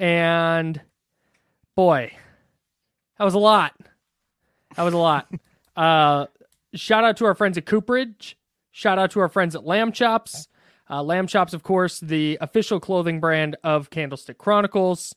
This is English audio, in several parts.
And boy, that was a lot. That was a lot. uh, shout out to our friends at Cooperage. Shout out to our friends at Lamb Chops. Uh, Lamb Chops, of course, the official clothing brand of Candlestick Chronicles.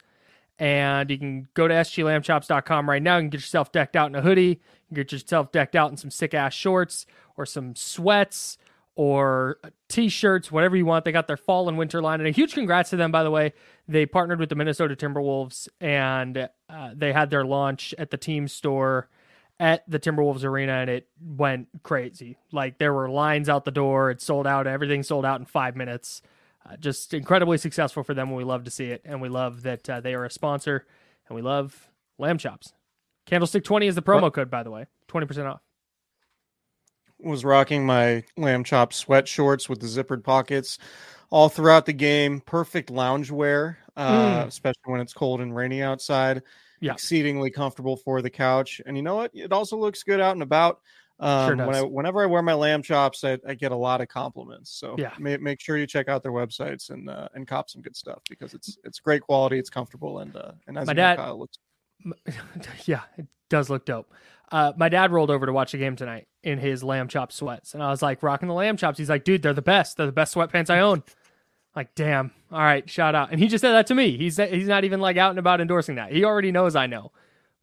And you can go to sglambchops.com right now and get yourself decked out in a hoodie. You can get yourself decked out in some sick ass shorts or some sweats or t-shirts, whatever you want. They got their fall and winter line, and a huge congrats to them, by the way. They partnered with the Minnesota Timberwolves, and uh, they had their launch at the team store at the Timberwolves arena, and it went crazy. Like there were lines out the door. It sold out. Everything sold out in five minutes. Uh, just incredibly successful for them. And we love to see it, and we love that uh, they are a sponsor, and we love Lamb Chops. Candlestick twenty is the promo code, by the way, twenty percent off was rocking my lamb chop sweat shorts with the zippered pockets all throughout the game. Perfect lounge wear, uh, mm. especially when it's cold and rainy outside. Yeah. Exceedingly comfortable for the couch. And you know what? It also looks good out and about. Um, sure when I, whenever I wear my lamb chops, I, I, get a lot of compliments. So yeah, make, make sure you check out their websites and uh, and cop some good stuff because it's it's great quality, it's comfortable, and uh, and as my dad know, looks. Yeah, it does look dope. Uh, my dad rolled over to watch the game tonight in his lamb chop sweats, and I was like rocking the lamb chops. He's like, dude, they're the best. They're the best sweatpants I own. Like, damn. All right, shout out. And he just said that to me. He's he's not even like out and about endorsing that. He already knows I know,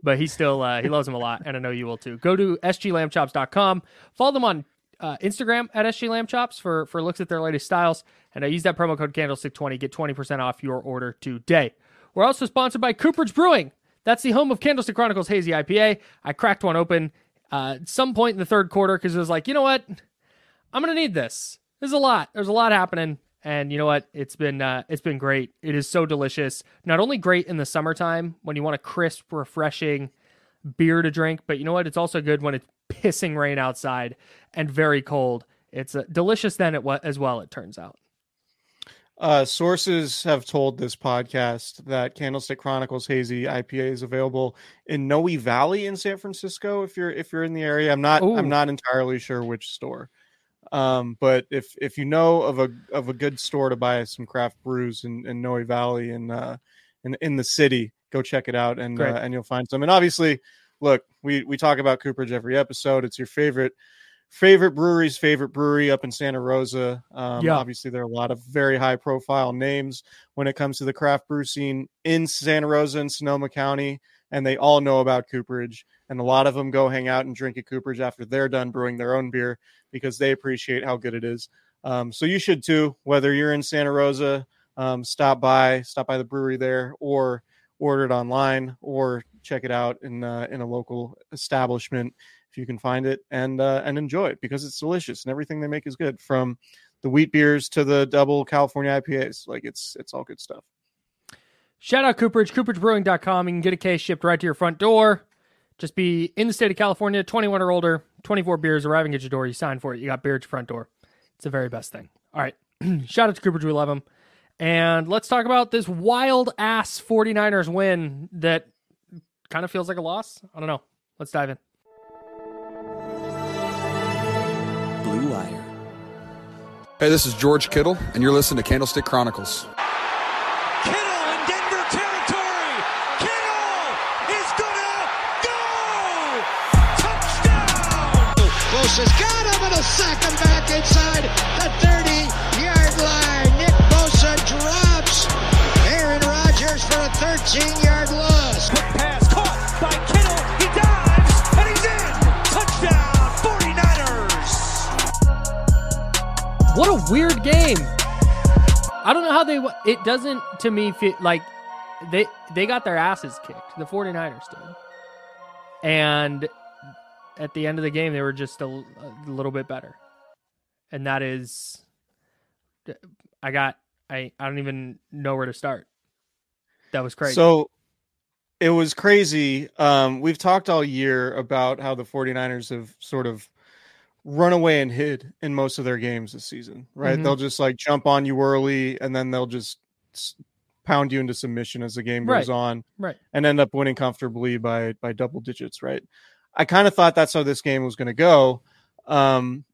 but he still uh, he loves them a lot, and I know you will too. Go to sglambchops.com. Follow them on uh, Instagram at sglambchops for for looks at their latest styles, and I use that promo code Candlestick20 get twenty percent off your order today. We're also sponsored by Cooperage Brewing. That's the home of Candlestick Chronicles Hazy IPA. I cracked one open uh, at some point in the third quarter because it was like, you know what, I'm gonna need this. There's a lot. There's a lot happening, and you know what? It's been uh, it's been great. It is so delicious. Not only great in the summertime when you want a crisp, refreshing beer to drink, but you know what? It's also good when it's pissing rain outside and very cold. It's uh, delicious then as well. It turns out. Uh, sources have told this podcast that Candlestick Chronicles Hazy IPA is available in Noe Valley in San Francisco. If you're if you're in the area, I'm not Ooh. I'm not entirely sure which store. Um, but if if you know of a of a good store to buy some craft brews in, in Noe Valley in uh in in the city, go check it out and uh, and you'll find some. And obviously, look, we we talk about Cooperage every episode. It's your favorite favorite breweries, favorite brewery up in Santa Rosa. Um, yeah. Obviously, there are a lot of very high profile names when it comes to the craft brew scene in Santa Rosa and Sonoma County, and they all know about Cooperage. And a lot of them go hang out and drink at Cooperage after they're done brewing their own beer because they appreciate how good it is. Um, so you should too, whether you're in Santa Rosa, um, stop by, stop by the brewery there, or order it online, or check it out in uh, in a local establishment if you can find it and uh, and enjoy it because it's delicious and everything they make is good from the wheat beers to the double California IPAs. Like it's it's all good stuff. Shout out Cooperage, CooperageBrewing.com. You can get a case shipped right to your front door. Just be in the state of California, 21 or older, 24 beers arriving at your door. You sign for it. You got beer at your front door. It's the very best thing. All right. Shout out to Cooperage. We love them. And let's talk about this wild ass 49ers win that kind of feels like a loss. I don't know. Let's dive in. Hey, this is George Kittle, and you're listening to Candlestick Chronicles. Kittle in Denver territory. Kittle is gonna go. Touchdown. Bosa's got him and a sack him back inside the 30-yard line. Nick Bosa drops Aaron Rodgers for a 13-yard What a weird game. I don't know how they it doesn't to me feel like they they got their asses kicked. The 49ers did. And at the end of the game they were just a, a little bit better. And that is I got I I don't even know where to start. That was crazy. So it was crazy. Um, we've talked all year about how the 49ers have sort of run away and hid in most of their games this season, right? Mhm. They'll just like jump on you early and then they'll just pound you into submission as the game goes Right. on right. and end up winning comfortably by by double digits, right? I kind of thought that's how this game was going to go. Um,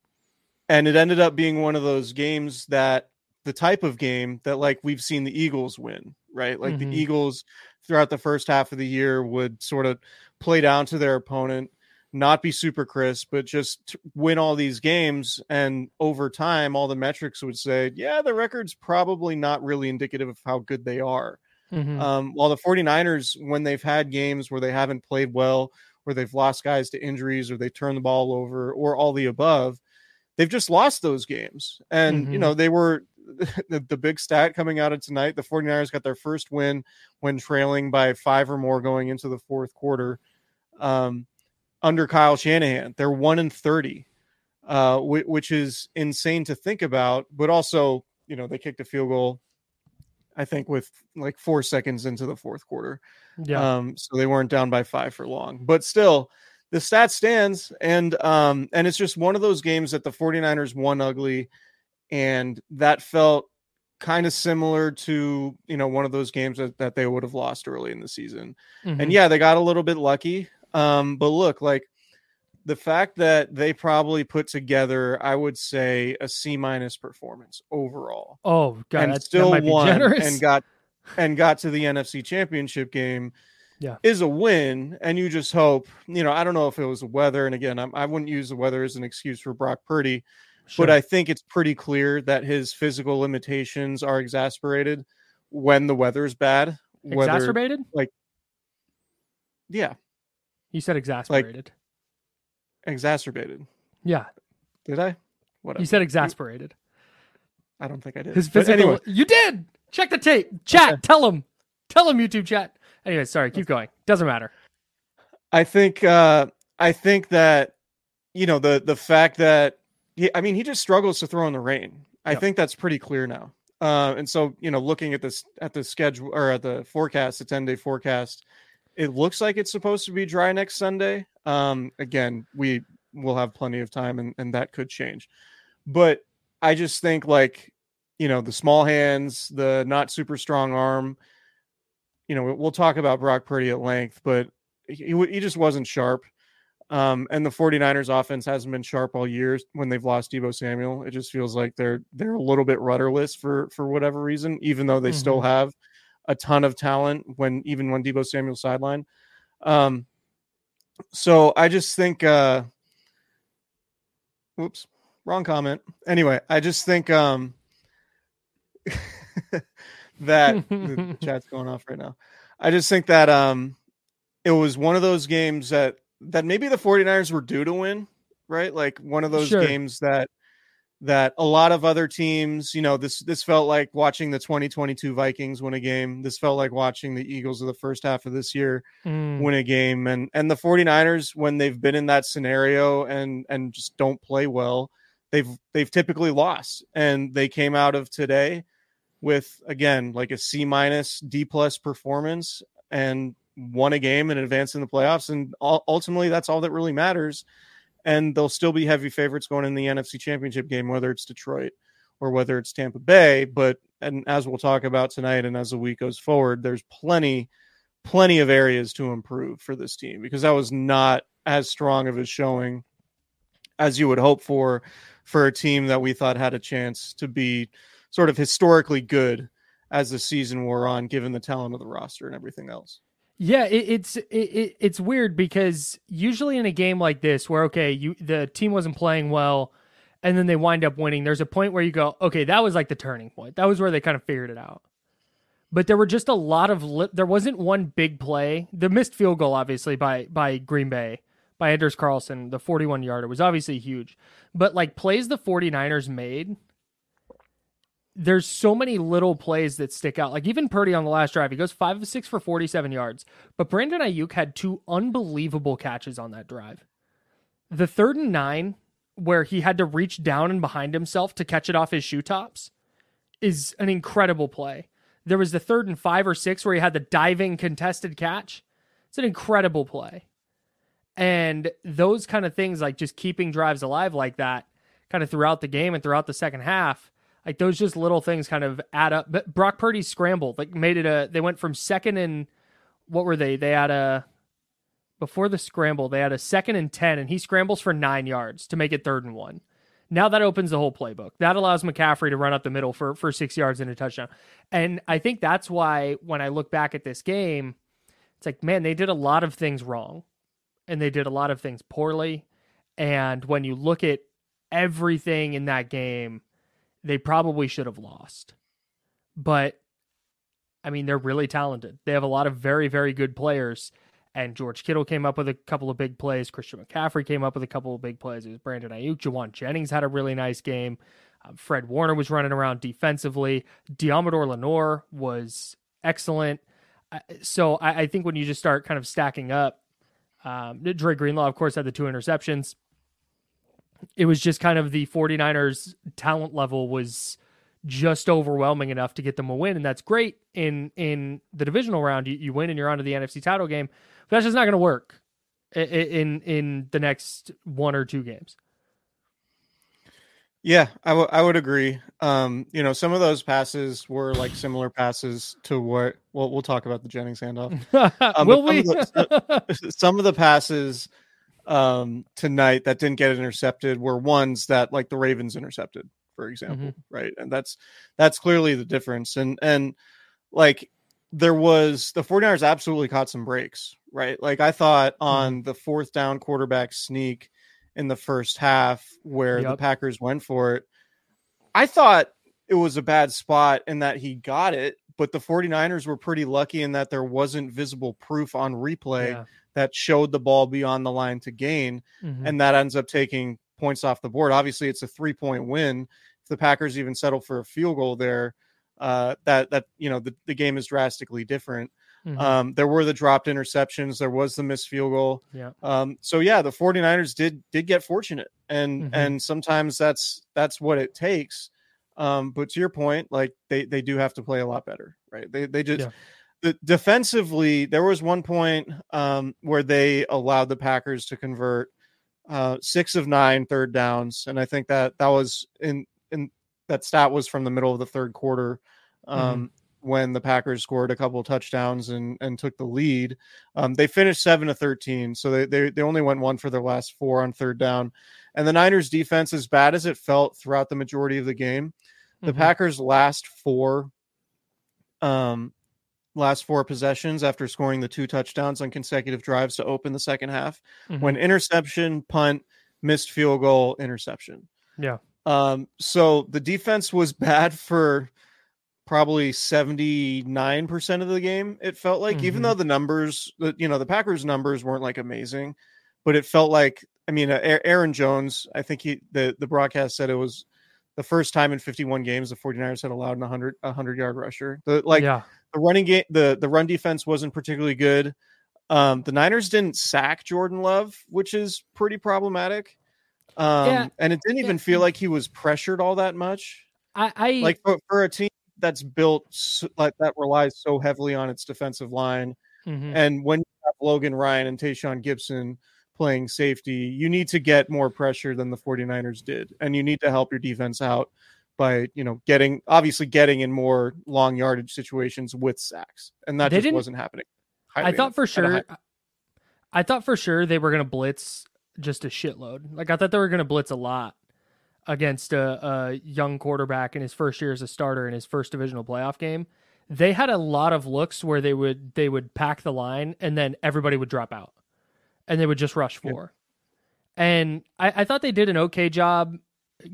and it ended up being one of those games that the type of game that like we've seen the Eagles win, right? Like Mhm. the Eagles throughout the first half of the year would sort of play down to their opponent, not be super crisp, but just win all these games. And over time, all the metrics would say, yeah, the record's probably not really indicative of how good they are. Mhm. Um, while the 49ers, when they've had games where they haven't played well, where they've lost guys to injuries, or they turn the ball over, or all the above, they've just lost those games. And, you Mhm. know, they were the, the big stat coming out of tonight. The 49ers got their first win when trailing by five or more going into the fourth quarter um, under Kyle Shanahan. They're one in 30, uh, whi- which is insane to think about, but also, you know, they kicked a field goal. I think with like four seconds into the fourth quarter. yeah. Um, so they weren't down by five for long, but still the stat stands. And, um, and it's just one of those games that the 49ers won ugly. And that felt kind of similar to, you know, one of those games that, that they would have lost early in the season. Mhm. And yeah, they got a little bit lucky. Um, but look, like the fact that they probably put together, I would say a C minus performance overall oh god, and that, still that won generous. and got and got to the NFC Championship game Yeah. is a win. And you just hope, you know, I don't know if it was the weather. And again, I'm, I wouldn't use the weather as an excuse for Brock Purdy, Sure. but I think it's pretty clear that his physical limitations are exasperated when the weather's bad. Whether, exacerbated. Like yeah, You said exasperated. exacerbated. yeah, Did I? Whatever. you said exasperated. I don't think I did. His physical. anyway, You did. Check the tape. Chat. Tell him. Tell him. YouTube chat. Anyway, sorry. Keep going. Doesn't matter. I think uh I think that you know the the fact that he, I mean he just struggles to throw in the rain. I Yep. think that's pretty clear now. Uh, and so you know looking at this at the schedule or at the forecast, the 10 day forecast, it looks like it's supposed to be dry next Sunday. Um again, we will have plenty of time and, and that could change. But I just think like you know the small hands, the not super strong arm. You know, we'll talk about Brock Purdy at length, but he, he just wasn't sharp. Um, and the 49ers offense hasn't been sharp all year when they've lost Deebo Samuel. It just feels like they're they're a little bit rudderless for for whatever reason, even though they still have a ton of talent when even when Deebo Samuel sideline. Um, so I just think uh whoops, wrong comment. Anyway, I just think um that the chat's going off right now. I just think that um it was one of those games that that maybe the 49ers were due to win, right? Like one of those Sure. games that that a lot of other teams, you know, this this felt like watching the 2022 Vikings win a game. This felt like watching the Eagles of the first half of this year Mm, win a game and and the 49ers when they've been in that scenario and and just don't play well, they've they've typically lost. And they came out of today with again like a C minus D plus performance and won a game and advanced in the playoffs and ultimately that's all that really matters and they'll still be heavy favorites going in the NFC championship game whether it's Detroit or whether it's Tampa Bay but and as we'll talk about tonight and as the week goes forward there's plenty plenty of areas to improve for this team because that was not as strong of a showing as you would hope for for a team that we thought had a chance to be sort of historically good as the season wore on, given the talent of the roster and everything else. Yeah, it, it's it, it's weird because usually in a game like this, where okay, you the team wasn't playing well, and then they wind up winning. There's a point where you go, okay, that was like the turning point. That was where they kind of figured it out. But there were just a lot of li- there wasn't one big play. The missed field goal, obviously by by Green Bay by Anders Carlson, the 41 yarder was obviously huge. But like plays the 49ers made there's so many little plays that stick out. Like even Purdy on the last drive, he goes five of six for 47 yards. But Brandon Aiyuk had two unbelievable catches on that drive. The third and nine, where he had to reach down and behind himself to catch it off his shoe tops, is an incredible play. There was the third and five or six where he had the diving contested catch. It's an incredible play. And those kind of things, like just keeping drives alive like that, kind of throughout the game and throughout the second half like those just little things kind of add up. But Brock Purdy scrambled, like made it a. They went from second and what were they? They had a before the scramble. They had a second and ten, and he scrambles for nine yards to make it third and one. Now that opens the whole playbook. That allows McCaffrey to run up the middle for for six yards and a touchdown. And I think that's why when I look back at this game, it's like man, they did a lot of things wrong, and they did a lot of things poorly. And when you look at everything in that game they probably should have lost. But I mean, they're really talented. They have a lot of very, very good players. And George Kittle came up with a couple of big plays. Christian McCaffrey came up with a couple of big plays. It was Brandon Aiyuk. Jauan Jennings had a really nice game. Um, Fred Warner was running around defensively. Deommodore Lenoir was excellent. So I, I, think when you just start kind of stacking up, um, Dre Greenlaw, of course, had the two interceptions it was just kind of the 49ers talent level was just overwhelming enough to get them a win and that's great in in the divisional round. You, you win and you're on to the NFC title game but that's just not going to work in, in in the next one or two games. Yeah I, w- I would agree. Um you know some of those passes were like similar passes to what well we'll talk about the Jennings handoff. Um, will we some of, the, some of the passes um, tonight that didn't get intercepted were ones that like the Ravens intercepted, for example, mm-hmm. right? And that's that's clearly the difference. And and like there was the 49ers absolutely caught some breaks, right? Like I thought on mm-hmm. the fourth down quarterback sneak in the first half where yep. the Packers went for it. I thought it was a bad spot in that he got it, but the 49ers were pretty lucky in that there wasn't visible proof on replay yeah that showed the ball beyond the line to gain, mm-hmm. and that ends up taking points off the board. Obviously, it's a three point win. If the Packers even settle for a field goal there, uh, that that you know the, the game is drastically different. Mm-hmm. Um, there were the dropped interceptions. There was the missed field goal. Yeah. Um, so yeah, the 49ers did did get fortunate, and mm-hmm. and sometimes that's that's what it takes. Um, but to your point, like they they do have to play a lot better, right? They they just yeah the defensively, there was one point um, where they allowed the Packers to convert uh, six of nine third downs, and I think that that was in in that stat was from the middle of the third quarter. Um, mm-hmm when the Packers scored a couple touchdowns and and took the lead. Um, they finished seven to thirteen, so they, they they only went one for their last four on third down. And the Niners defense, as bad as it felt throughout the majority of the game, the mm-hmm. Packers' last four um last four possessions after scoring the two touchdowns on consecutive drives to open the second half. Mm-hmm. When interception, punt, missed field goal, interception. Yeah. Um, so the defense was bad for probably 79% of the game. It felt like, mm-hmm. even though the numbers, the, you know, the Packers numbers weren't like amazing, but it felt like, I mean, uh, Aaron Jones, I think he, the, the broadcast said it was the first time in 51 games the 49ers had allowed a 100 a 100 yard rusher. The like yeah the running game, the the run defense wasn't particularly good. Um, the Niners didn't sack Jordan Love, which is pretty problematic. Um, yeah. and it didn't even feel like he was pressured all that much. I, I like for, for, a team that's built so, like that relies so heavily on its defensive line, mm-hmm. and when you have Logan Ryan and Tashaun Gipson playing safety, you need to get more pressure than the 49ers did, and you need to help your defense out by you know getting obviously getting in more long yardage situations with sacks, and that they just wasn't happening. I thought for sure. I thought for sure they were going to blitz just a shitload. Like I thought they were going to blitz a lot. against a, a young quarterback in his first year as a starter in his first divisional playoff game, they had a lot of looks where they would they would pack the line and then everybody would drop out and they would just rush four. And I, I thought they did an okay job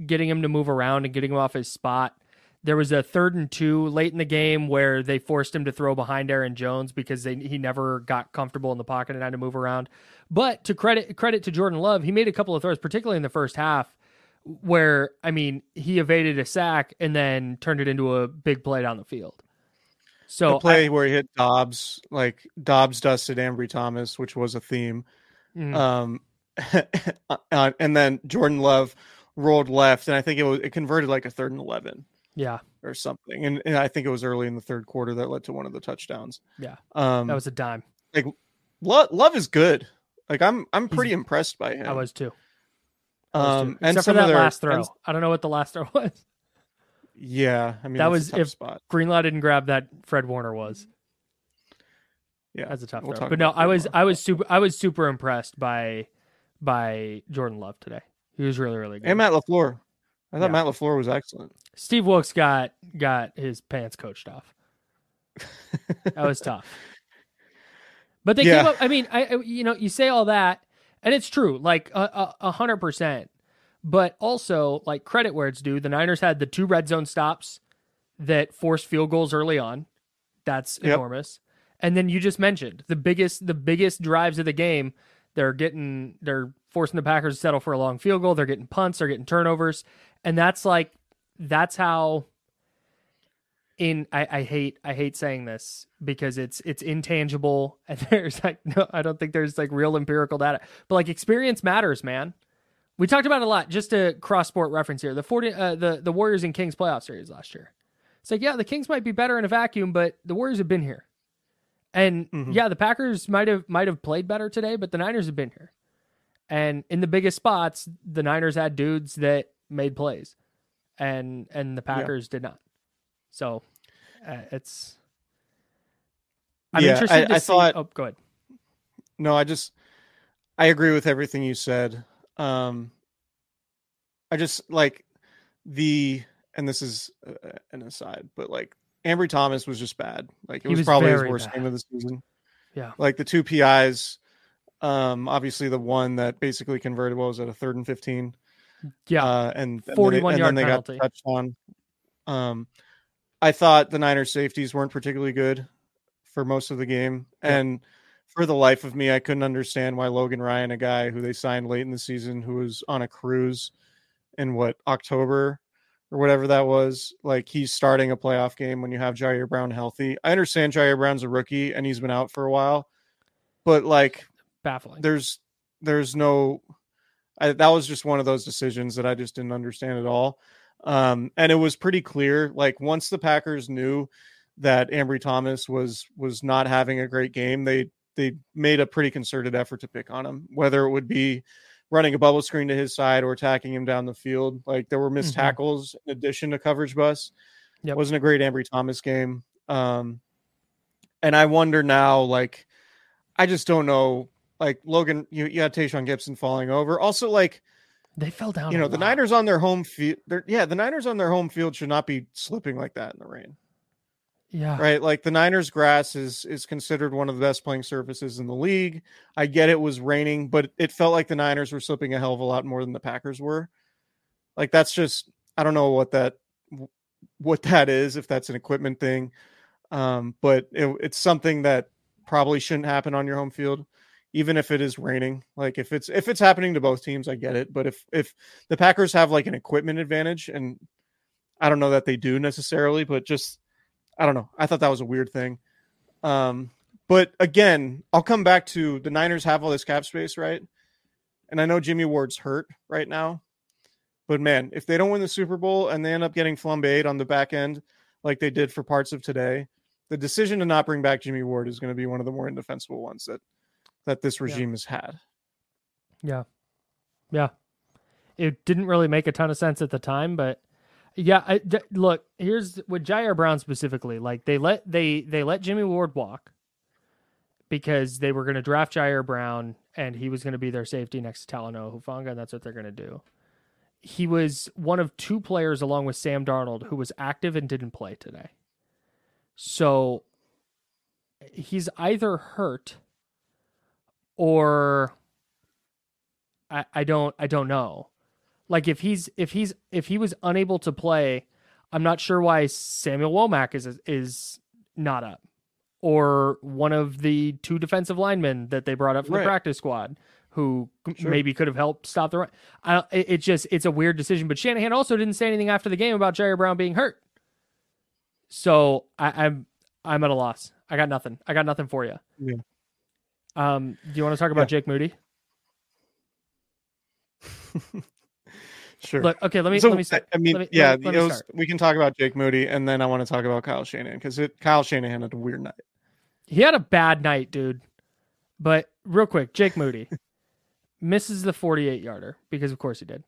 getting him to move around and getting him off his spot. There was a third and two late in the game where they forced him to throw behind Aaron Jones because they, he never got comfortable in the pocket and had to move around. But to credit credit to Jordan Love, he made a couple of throws, particularly in the first half, where I mean he evaded a sack and then turned it into a big play down the field. So the play I, where he hit Doubs, like Doubs dusted Ambry Thomas, which was a theme. Mm-hmm. Um, uh, and then Jordan Love rolled left, and I think it was it converted like a third and eleven. Yeah. Or something. And, and I think it was early in the third quarter that led to one of the touchdowns. Yeah. Um that was a dime. Like Love, Love is good. Like I'm I'm pretty He's, impressed by him. I was too. I was um too. and some for that their, last throw. I don't know what the last throw was. Yeah, I mean that was if spot. Greenlaw didn't grab that Fred Warner was. Yeah, that's a tough we'll throw. But no, I was I was super I was super impressed by by Jordan Love today. He was really really good. And Matt Lafleur. I thought yeah. Matt Lafleur was excellent. Steve Wilks got got his pants coached off. that was tough. But they yeah. came up. I mean, I you know you say all that, and it's true, like a hundred percent. But also, like credit where it's due, the Niners had the two red zone stops that forced field goals early on. That's yep. enormous. And then you just mentioned the biggest the biggest drives of the game. They're getting they're forcing the Packers to settle for a long field goal. They're getting punts. They're getting turnovers. And that's like that's how in I, I hate I hate saying this because it's it's intangible. And there's like no I don't think there's like real empirical data. But like experience matters man. We talked about it a lot. Just a cross sport reference here the 40 uh, the the Warriors and Kings playoff series last year. It's like yeah the Kings might be better in a vacuum but the Warriors have been here and mm-hmm. yeah the Packers might have might have played better today but the Niners have been here and in the biggest spots the Niners had dudes that made plays, and and the Packers yeah. did not. So uh, it's. I'm yeah, interested I, I see, thought. Oh, go ahead. No, I just I agree with everything you said. Um, I just like the and this is uh, an aside, but like Ambry Thomas was just bad. Like it was, was, probably his worst bad. game of the season. Yeah, like the two PIs. Um, obviously the one that basically converted. What was it? A third and fifteen. Yeah, uh, and forty-one and yard then they penalty. got touchdown. Um, I thought the Niners safeties weren't particularly good for most of the game, yeah. and for the life of me, I couldn't understand why Logan Ryan, a guy who they signed late in the season, who was on a cruise in what October or whatever that was, like he's starting a playoff game when you have Ji'Ayir Brown healthy. I understand Ji'Ayir Brown's a rookie and he's been out for a while, but like baffling. There's there's no I, that was just one of those decisions that I just didn't understand at all. Um, and it was pretty clear, like once the Packers knew that Ambry Thomas was was not having a great game, they they made a pretty concerted effort to pick on him, whether it would be running a bubble screen to his side or attacking him down the field. Like there were missed mm-hmm. tackles in addition to coverage bus. Yep. Wasn't a great Ambry Thomas game. Um, and I wonder now, like, I just don't know like Logan, you, you had Tashaun Gipson falling over. Also, like they fell down. You know, the lot. Niners on their home field. Yeah, the Niners on their home field should not be slipping like that in the rain. Yeah. Right. Like the Niners grass is is considered one of the best playing surfaces in the league. I get it was raining, but it felt like the Niners were slipping a hell of a lot more than the Packers were. Like that's just I don't know what that what that is if that's an equipment thing. Um, but it, it's something that probably shouldn't happen on your home field even if it is raining. Like if it's if it's happening to both teams, I get it. But if if the Packers have like an equipment advantage, and I don't know that they do necessarily, but just I don't know. I thought that was a weird thing. Um, but again, I'll come back to the Niners have all this cap space, right? And I know Jimmy Ward's hurt right now, but man, if they don't win the Super Bowl and they end up getting flambéed on the back end like they did for parts of today, the decision to not bring back Jimmy Ward is going to be one of the more indefensible ones that that this regime yeah. has had. Yeah. Yeah. It didn't really make a ton of sense at the time, but yeah, look, here's with Ji'Ayir Brown specifically, like they let they they let Jimmy Ward walk because they were going to draft Ji'Ayir Brown and he was going to be their safety next to Talanoa Hufanga, and that's what they're going to do. he was one of two players along with Sam Darnold who was active and didn't play today. So he's either hurt or I, I don't I don't know. Like if he's if he's if he was unable to play, I'm not sure why Samuel Womack is is not up, or one of the two defensive linemen that they brought up from right. the practice squad who sure. maybe could have helped stop the run. I, it, just it's a weird decision. But Shanahan also didn't say anything after the game about Ji'Ayir Brown being hurt. So I, I'm I'm at a loss. I got nothing. I got nothing for you. Yeah. Um, do you want to talk about yeah. Jake Moody? sure. Look, okay, let me so, let me start. I mean, me, yeah, let me, let was, we can talk about Jake Moody, and then I want to talk about Kyle Shanahan because Kyle Shanahan had a weird night. He had a bad night, dude. But real quick, Jake Moody misses the 48 yarder because, of course, he did.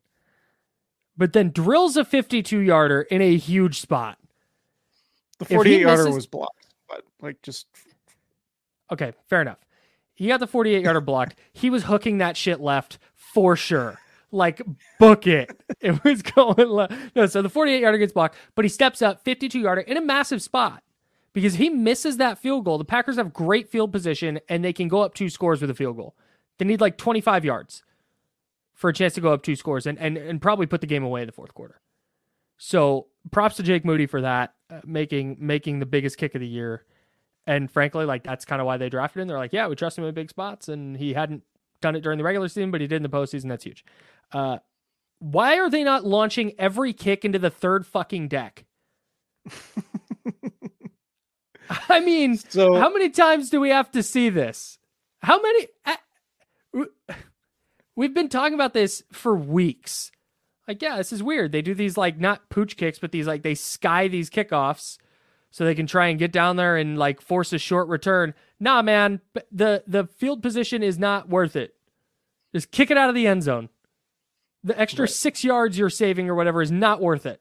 But then drills a 52 yarder in a huge spot. The 48 yarder was blocked, but like just. Okay, fair enough. He got the 48 yarder blocked. He was hooking that shit left for sure. Like, book it. It was going left. No, so the 48 yarder gets blocked, but he steps up 52 yarder in a massive spot because he misses that field goal, the Packers have great field position and they can go up two scores with a field goal. They need like 25 yards for a chance to go up two scores and, and, and probably put the game away in the fourth quarter. So props to Jake Moody for that, uh, making making the biggest kick of the year. And frankly, like that's kind of why they drafted him. They're like, yeah, we trust him in big spots, and he hadn't done it during the regular season, but he did in the postseason. That's huge. Uh, why are they not launching every kick into the third fucking deck? I mean, so, how many times do we have to see this? How many? we've been talking about this for weeks. Like, yeah, this is weird. They do these like not pooch kicks, but these like they sky these kickoffs so they can try and get down there and like force a short return. Nah, man, the the field position is not worth it. Just kick it out of the end zone. The extra right. six yards you're saving or whatever is not worth it.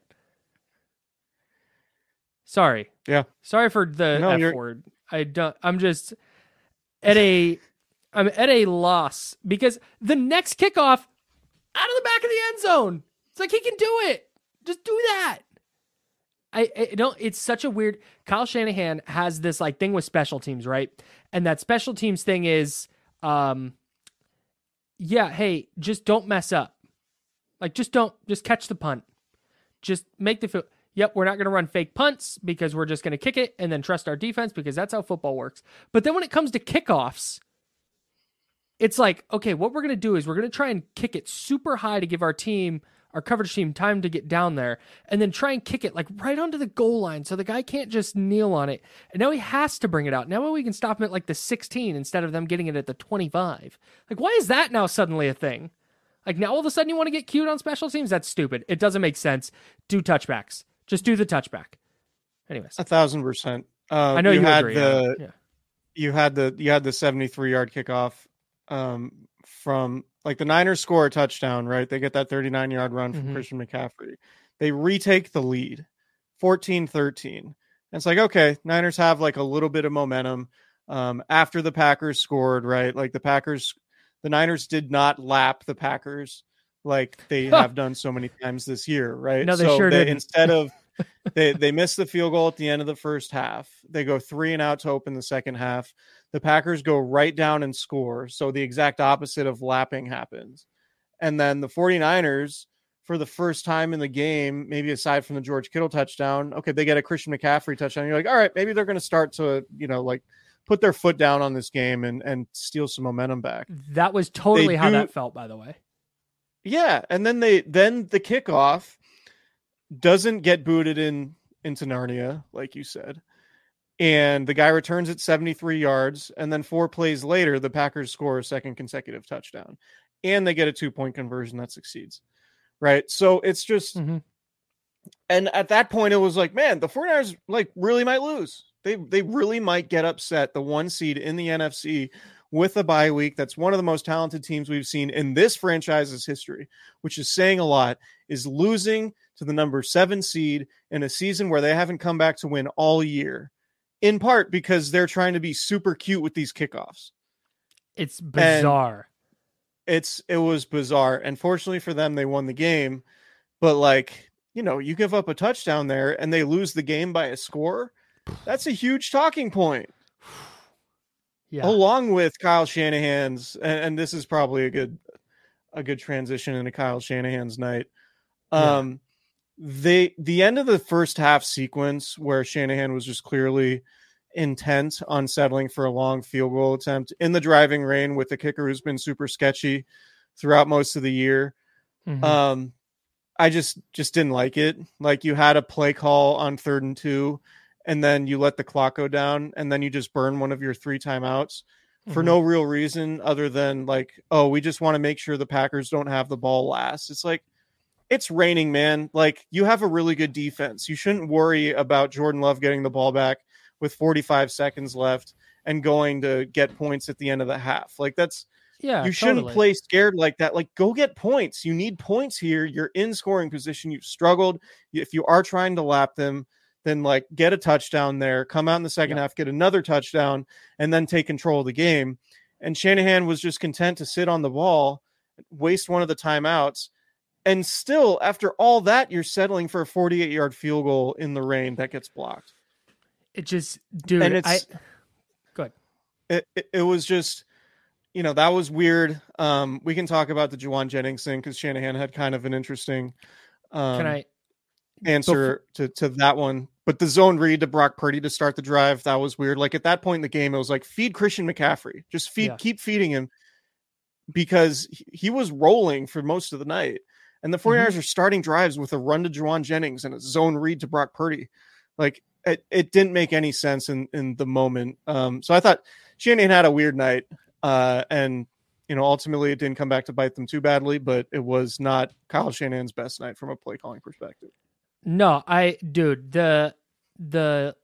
Sorry. Yeah. Sorry for the no, F you're... word. I don't. I'm just at a I'm at a loss because the next kickoff out of the back of the end zone. It's like he can do it. Just do that. I, I don't. It's such a weird. Kyle Shanahan has this like thing with special teams, right? And that special teams thing is, um, yeah. Hey, just don't mess up. Like, just don't. Just catch the punt. Just make the field. Yep, we're not going to run fake punts because we're just going to kick it and then trust our defense because that's how football works. But then when it comes to kickoffs, it's like, okay, what we're going to do is we're going to try and kick it super high to give our team, our coverage team, time to get down there, and then try and kick it like right onto the goal line so the guy can't just kneel on it. And now he has to bring it out. Now we can stop him at like the 16 instead of them getting it at the 25. Like, why is that now suddenly a thing? Like, now all of a sudden you want to get cute on special teams? That's stupid. It doesn't make sense. Do touchbacks. Just do the touchback. Anyways, a thousand percent. Uh, I know you, you had agree, the. Yeah. You had the you had the 73 yard kickoff um, from like the Niners score a touchdown, right? They get that 39 yard run from mm-hmm. Christian McCaffrey. They retake the lead 14 13. And it's like, okay, Niners have like a little bit of momentum um, after the Packers scored, right? Like the Packers, the Niners did not lap the Packers like they have done so many times this year, right? No, they so sure they, did. Instead of they they miss the field goal at the end of the first half. They go three and out to open the second half. The Packers go right down and score. So the exact opposite of lapping happens. And then the 49ers, for the first time in the game, maybe aside from the George Kittle touchdown, okay, they get a Christian McCaffrey touchdown. You're like, all right, maybe they're going to start to, you know, like put their foot down on this game and and steal some momentum back. That was totally they how do, that felt, by the way. Yeah, and then they then the kickoff doesn't get booted in into Narnia, like you said. And the guy returns at 73 yards, and then four plays later, the Packers score a second consecutive touchdown, and they get a two point conversion that succeeds. Right. So it's just, mm-hmm. and at that point, it was like, man, the 49ers like really might lose. They, they really might get upset the one seed in the NFC with a bye week. That's one of the most talented teams we've seen in this franchise's history, which is saying a lot, is losing to the number seven seed in a season where they haven't come back to win all year, in part because they're trying to be super cute with these kickoffs. It's bizarre. And it's it was bizarre. And fortunately for them, they won the game. but like you know, you give up a touchdown there and they lose the game by a score. That's a huge talking point. Yeah. Along with Kyle Shanahan's, and, and, this is probably a good a good transition into Kyle Shanahan's night. Um, yeah. they the end of the first half sequence where Shanahan was just clearly intent on settling for a long field goal attempt in the driving rain with the kicker who's been super sketchy throughout most of the year. Mm-hmm. Um, I just just didn't like it. Like you had a play call on third and two, and then you let the clock go down, and then you just burn one of your three timeouts mm-hmm. for no real reason other than like, oh, we just want to make sure the Packers don't have the ball last. It's like it's raining, man. Like you have a really good defense. You shouldn't worry about Jordan Love getting the ball back with 45 seconds left and going to get points at the end of the half. Like that's yeah, you shouldn't totally. play scared like that. Like, go get points. You need points here. You're in scoring position. You've struggled. If you are trying to lap them, then like get a touchdown there. Come out in the second yeah. half, get another touchdown, and then take control of the game. And Shanahan was just content to sit on the ball, waste one of the timeouts, and still, after all that, you're settling for a 48 yard field goal in the rain that gets blocked. It just, dude, and it's, I, good. It, it, it was just you know that was weird. Um, we can talk about the Jauan Jennings thing because Shanahan had kind of an interesting um, can I answer to to that one. But the zone read to Brock Purdy to start the drive that was weird. Like at that point in the game, it was like feed Christian McCaffrey, just feed, yeah. keep feeding him because he was rolling for most of the night. And the 49ers mm-hmm. are starting drives with a run to Jauan Jennings and a zone read to Brock Purdy. Like it, it didn't make any sense in, in the moment. Um, so I thought Shanahan had a weird night. Uh, and you know, ultimately it didn't come back to bite them too badly, but it was not Kyle Shanahan's best night from a play calling perspective. No, I dude, the the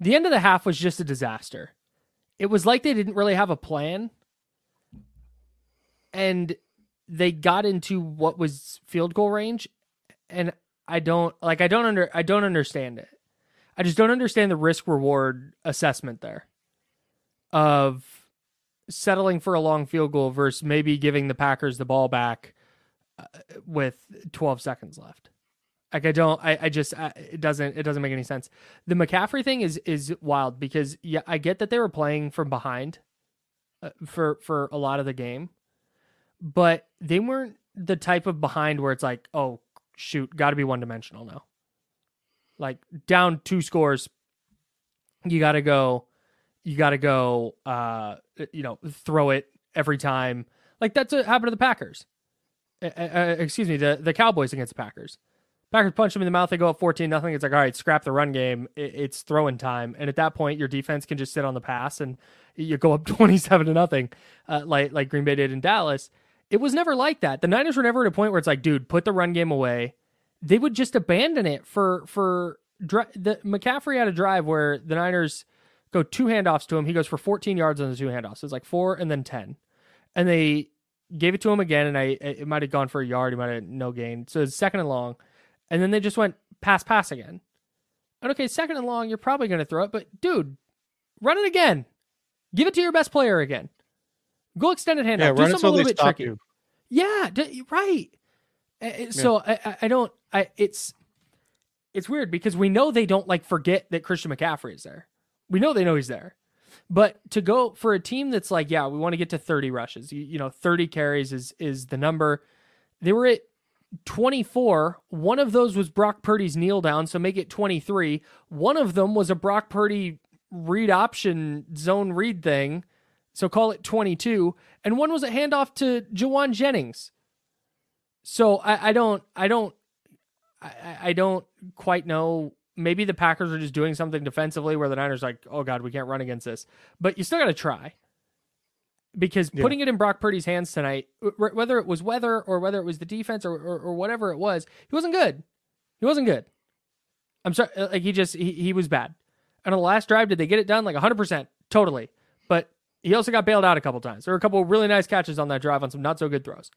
the end of the half was just a disaster. It was like they didn't really have a plan. And they got into what was field goal range and I don't like I don't under I don't understand it. I just don't understand the risk reward assessment there of settling for a long field goal versus maybe giving the Packers the ball back uh, with 12 seconds left. Like I don't, I, I just, I, it doesn't, it doesn't make any sense. The McCaffrey thing is is wild because yeah, I get that they were playing from behind uh, for for a lot of the game, but they weren't the type of behind where it's like, oh shoot, got to be one dimensional now. Like down two scores, you got to go you got to go, uh, you know, throw it every time. Like that's what happened to the Packers. Uh, uh, excuse me, the the Cowboys against the Packers. Packers punch them in the mouth. They go up fourteen nothing. It's like all right, scrap the run game. It's throwing time, and at that point, your defense can just sit on the pass, and you go up twenty seven to nothing, uh, like like Green Bay did in Dallas. It was never like that. The Niners were never at a point where it's like, dude, put the run game away. They would just abandon it for for the McCaffrey had a drive where the Niners go two handoffs to him. He goes for 14 yards on the two handoffs. It's like four and then 10. And they gave it to him again, and I it might have gone for a yard. He might have no gain. So it's second and long. And then they just went pass, pass again. And okay, second and long, you're probably going to throw it, but dude, run it again. Give it to your best player again. Go extended handoff. Yeah, Do something a little bit tricky. You. Yeah, d- right. So. I, I don't. I it's it's weird because we know they don't like forget that Christian McCaffrey is there we know they know he's there. But to go for a team that's like, yeah, we want to get to 30 rushes. You, you know, 30 carries is is the number. They were at 24. One of those was Brock Purdy's kneel down, so make it 23. One of them was a Brock Purdy read option zone read thing, so call it 22. And one was a handoff to Jauan Jennings. So I, I don't, I don't, I, I don't quite know maybe the Packers are just doing something defensively where the Niners like, oh god, we can't run against this. But you still got to try because yeah. putting it in Brock Purdy's hands tonight, whether it was weather or whether it was the defense or, or, or whatever it was, he wasn't good. He wasn't good. I'm sorry, uh, like he just he, he was bad. And on the last drive, did they get it done? Like 100 percent, totally. But he also got bailed out a couple times. There were a couple really nice catches on that drive on some not so good throws.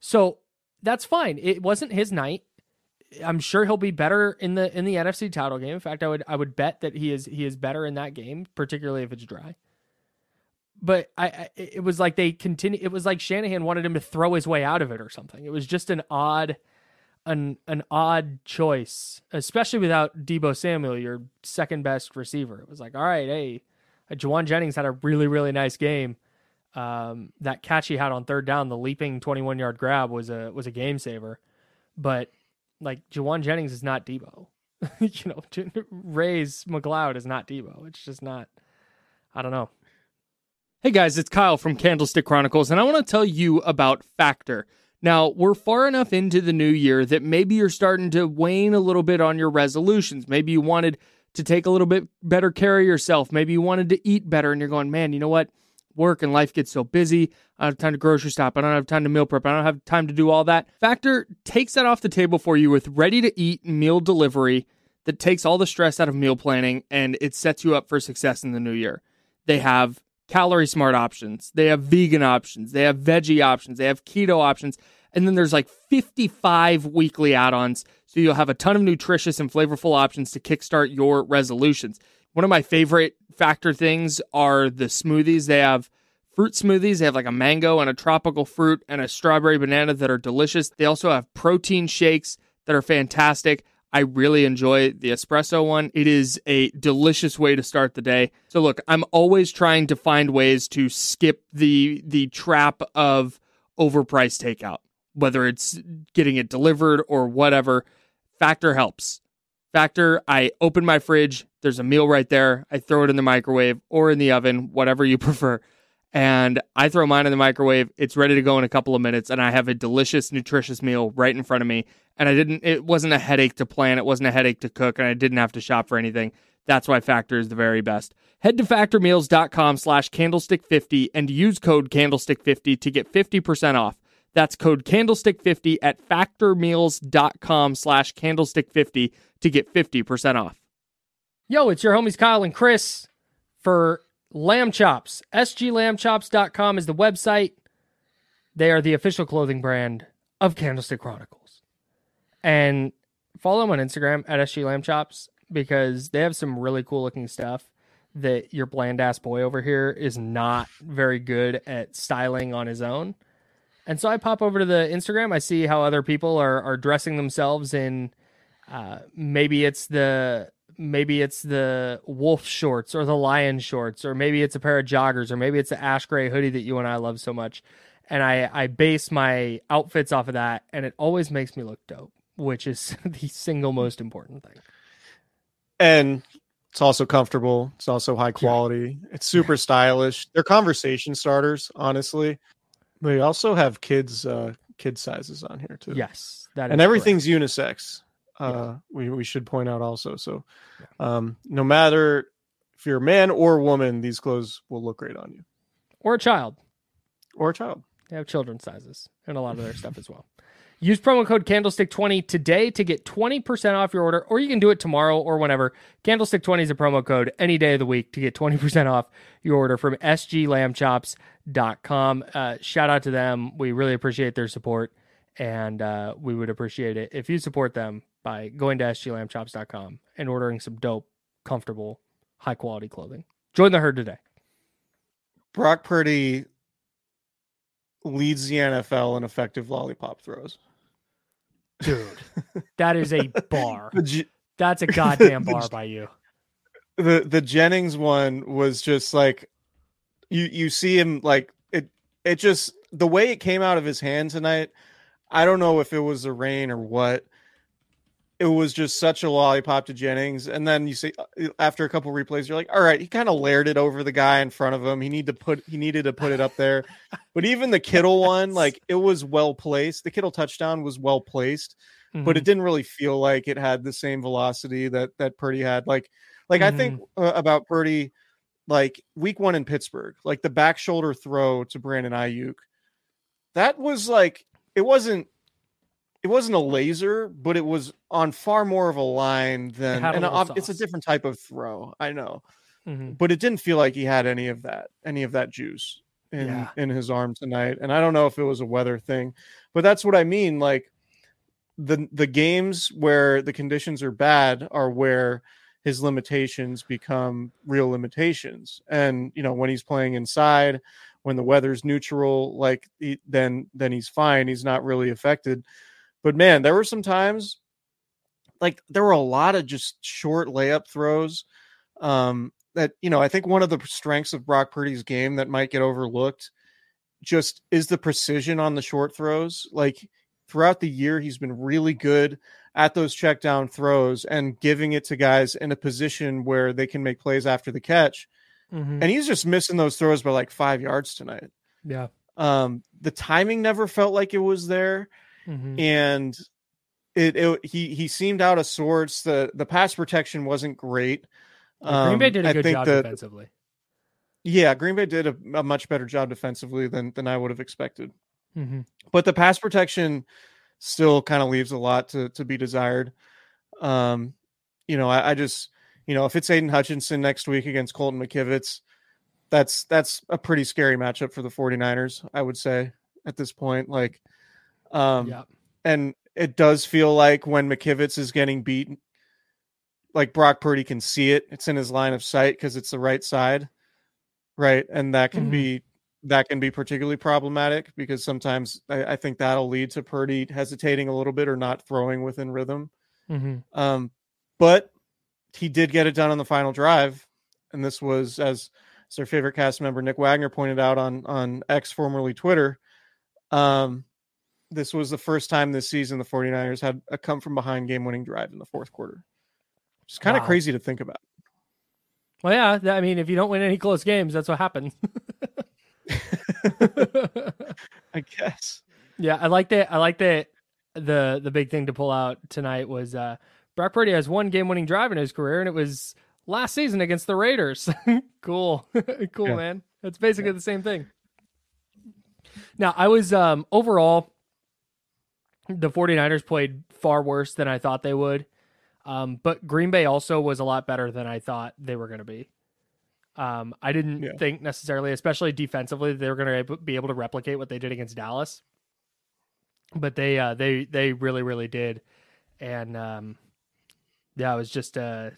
So that's fine. It wasn't his night. I'm sure he'll be better in the in the NFC title game. In fact, I would I would bet that he is he is better in that game, particularly if it's dry. But I, I it was like they continue. It was like Shanahan wanted him to throw his way out of it or something. It was just an odd an an odd choice, especially without Deebo Samuel, your second best receiver. It was like, all right, hey, uh, Jauan Jennings had a really really nice game. Um, that catch he had on third down, the leaping 21 yard grab was a was a game saver, but like Jauan Jennings is not Deebo. you know, Ray-Ray McCloud is not Deebo. It's just not. I don't know. Hey guys, it's Kyle from Candlestick Chronicles, and I want to tell you about Factor. Now, we're far enough into the new year that maybe you're starting to wane a little bit on your resolutions. Maybe you wanted to take a little bit better care of yourself. Maybe you wanted to eat better and you're going, man, you know what? Work and life gets so busy. I don't have time to grocery shop. I don't have time to meal prep. I don't have time to do all that. Factor takes that off the table for you with ready to eat meal delivery that takes all the stress out of meal planning and it sets you up for success in the new year. They have calorie smart options. They have vegan options. They have veggie options. They have keto options. And then there's like 55 weekly add ons. So you'll have a ton of nutritious and flavorful options to kickstart your resolutions. One of my favorite factor things are the smoothies. They have fruit smoothies. They have like a mango and a tropical fruit and a strawberry banana that are delicious. They also have protein shakes that are fantastic. I really enjoy the espresso one. It is a delicious way to start the day. So look, I'm always trying to find ways to skip the the trap of overpriced takeout, whether it's getting it delivered or whatever. Factor helps. Factor, I open my fridge, there's a meal right there. I throw it in the microwave or in the oven, whatever you prefer. And I throw mine in the microwave. It's ready to go in a couple of minutes, and I have a delicious, nutritious meal right in front of me and I didn't it wasn't a headache to plan, it wasn't a headache to cook, and I didn't have to shop for anything. That's why Factor is the very best. Head to factormeals.com slash candlestick50 and use code candlestick50 to get 50% off. That's code candlestick50 at factormeals.com slash candlestick50 to get 50% off. Yo, it's your homies Kyle and Chris for Lamb Chops. SGLambchops.com is the website. They are the official clothing brand of Candlestick Chronicles. and follow them on Instagram at SGLambChops because they have some really cool looking stuff that your bland ass boy over here is not very good at styling on his own. And so I pop over to the Instagram. I see how other people are are dressing themselves in. Uh, maybe it's the maybe it's the wolf shorts or the lion shorts, or maybe it's a pair of joggers, or maybe it's the ash gray hoodie that you and I love so much. And I I base my outfits off of that, and it always makes me look dope which is the single most important thing. And it's also comfortable. It's also high quality. Yeah. It's super stylish. They're conversation starters, honestly. They also have kids uh kid sizes on here too. Yes, that and everything's correct. unisex. Uh, yeah. we we should point out also. So, um, no matter if you're a man or woman, these clothes will look great on you. Or a child. Or a child. They have children's sizes and a lot of their stuff as well. Use promo code Candlestick20 today to get 20% off your order, or you can do it tomorrow or whenever. Candlestick20 is a promo code any day of the week to get 20% off your order from sglambchops.com. Uh, shout out to them. We really appreciate their support, and uh, we would appreciate it if you support them by going to sglambchops.com and ordering some dope, comfortable, high quality clothing. Join the herd today. Brock Purdy leads the NFL in effective lollipop throws dude. That is a bar. That's a goddamn bar by you. The the Jennings one was just like you you see him like it it just the way it came out of his hand tonight. I don't know if it was the rain or what, it was just such a lollipop to Jennings. And then you see uh, after a couple replays, you're like, all right, he kind of layered it over the guy in front of him. He need to put he needed to put it up there. but even the Kittle one, like it was well placed. The Kittle touchdown was well placed, mm-hmm. but it mm-hmm. didn't really feel like it had the same velocity that that Purdy had. Like like mm-hmm. I think mm-hmm. uh, about Purdy, like week one in Pittsburgh, like the back shoulder throw to Brandon Aiyuk. That was like it wasn't it wasn't a laser, but it was on far more of a line than and a it's a different type of throw. I know. Mm-hmm. But it didn't feel like he had any of that, any of that juice in yeah. in his arm tonight. And I don't know if it was a weather thing, but that's what I mean. Like the the games where the conditions are bad are where his limitations become real limitations. And you know, when he's playing inside, when the weather's neutral, like he, then then he's fine. He's not really affected But man, there were some times like there were a lot of just short layup throws. Um, that you know, I think one of the strengths of Brock Purdy's game that might get overlooked just is the precision on the short throws. Like throughout the year, he's been really good at those check down throws and giving it to guys in a position where they can make plays after the catch. Mm-hmm. And he's just missing those throws by like five yards tonight. Yeah. Um, the timing never felt like it was there. Mm-hmm. And it, it, he he seemed out of sorts. The the pass protection wasn't great. Um, Green Bay did a good job the, defensively. Yeah, Green Bay did a, a, much better job defensively than than I would have expected. Mm-hmm. But the pass protection still kind of leaves a lot to to be desired. Um, you know, I, I just you know if it's Aidan Hutchinson next week against Colton McKivitz, that's that's a pretty scary matchup for the 49ers, I would say at this point. Like, um, yeah. and it does feel like when McKivitz is getting beaten, like Brock Purdy can see it. It's in his line of sight because it's the right side, right? And that can mm-hmm. be that can be particularly problematic because sometimes I, I, think that'll lead to Purdy hesitating a little bit or not throwing within rhythm. Mm-hmm. Um, but he did get it done on the final drive, and this was as, as their favorite cast member Nick Wagoner pointed out on on X formerly Twitter. Um, this was the first time this season the 49ers had a come from behind game winning drive in the fourth quarter. It's kind of wow. crazy to think about. Well, yeah, I mean, if you don't win any close games, that's what happens. I guess. Yeah, I like that. I like that. The the big thing to pull out tonight was uh Brock Purdy has one game winning drive in his career, and it was last season against the Raiders. cool, cool, yeah. man. That's basically yeah. the same thing. Now, I was um overall the 49ers played far worse than I thought they would. Um, but Green Bay also was a lot better than I thought they were going to be. Um, I didn't yeah. think necessarily, especially defensively, they were going to be able to replicate what they did against Dallas. But they uh, they they really really did, and um, yeah, it was just a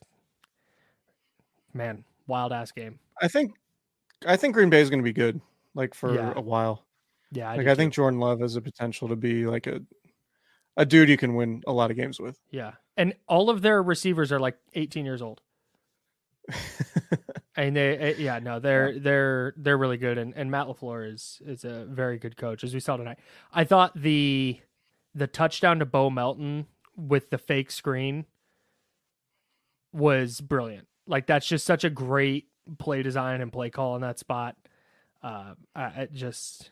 man wild ass game. I think I think Green Bay is going to be good, like for yeah. a while. Yeah, I like I think Jordan Love has a potential to be like a a dude you can win a lot of games with. Yeah, and all of their receivers are like 18 years old. and they eh, yeah no they're they're they're really good and, and Matt LaFleur is is a very good coach as we saw tonight. I thought the the touchdown to Bo Melton with the fake screen was brilliant. Like that's just such a great play design and play call in that spot. Uh, I, I just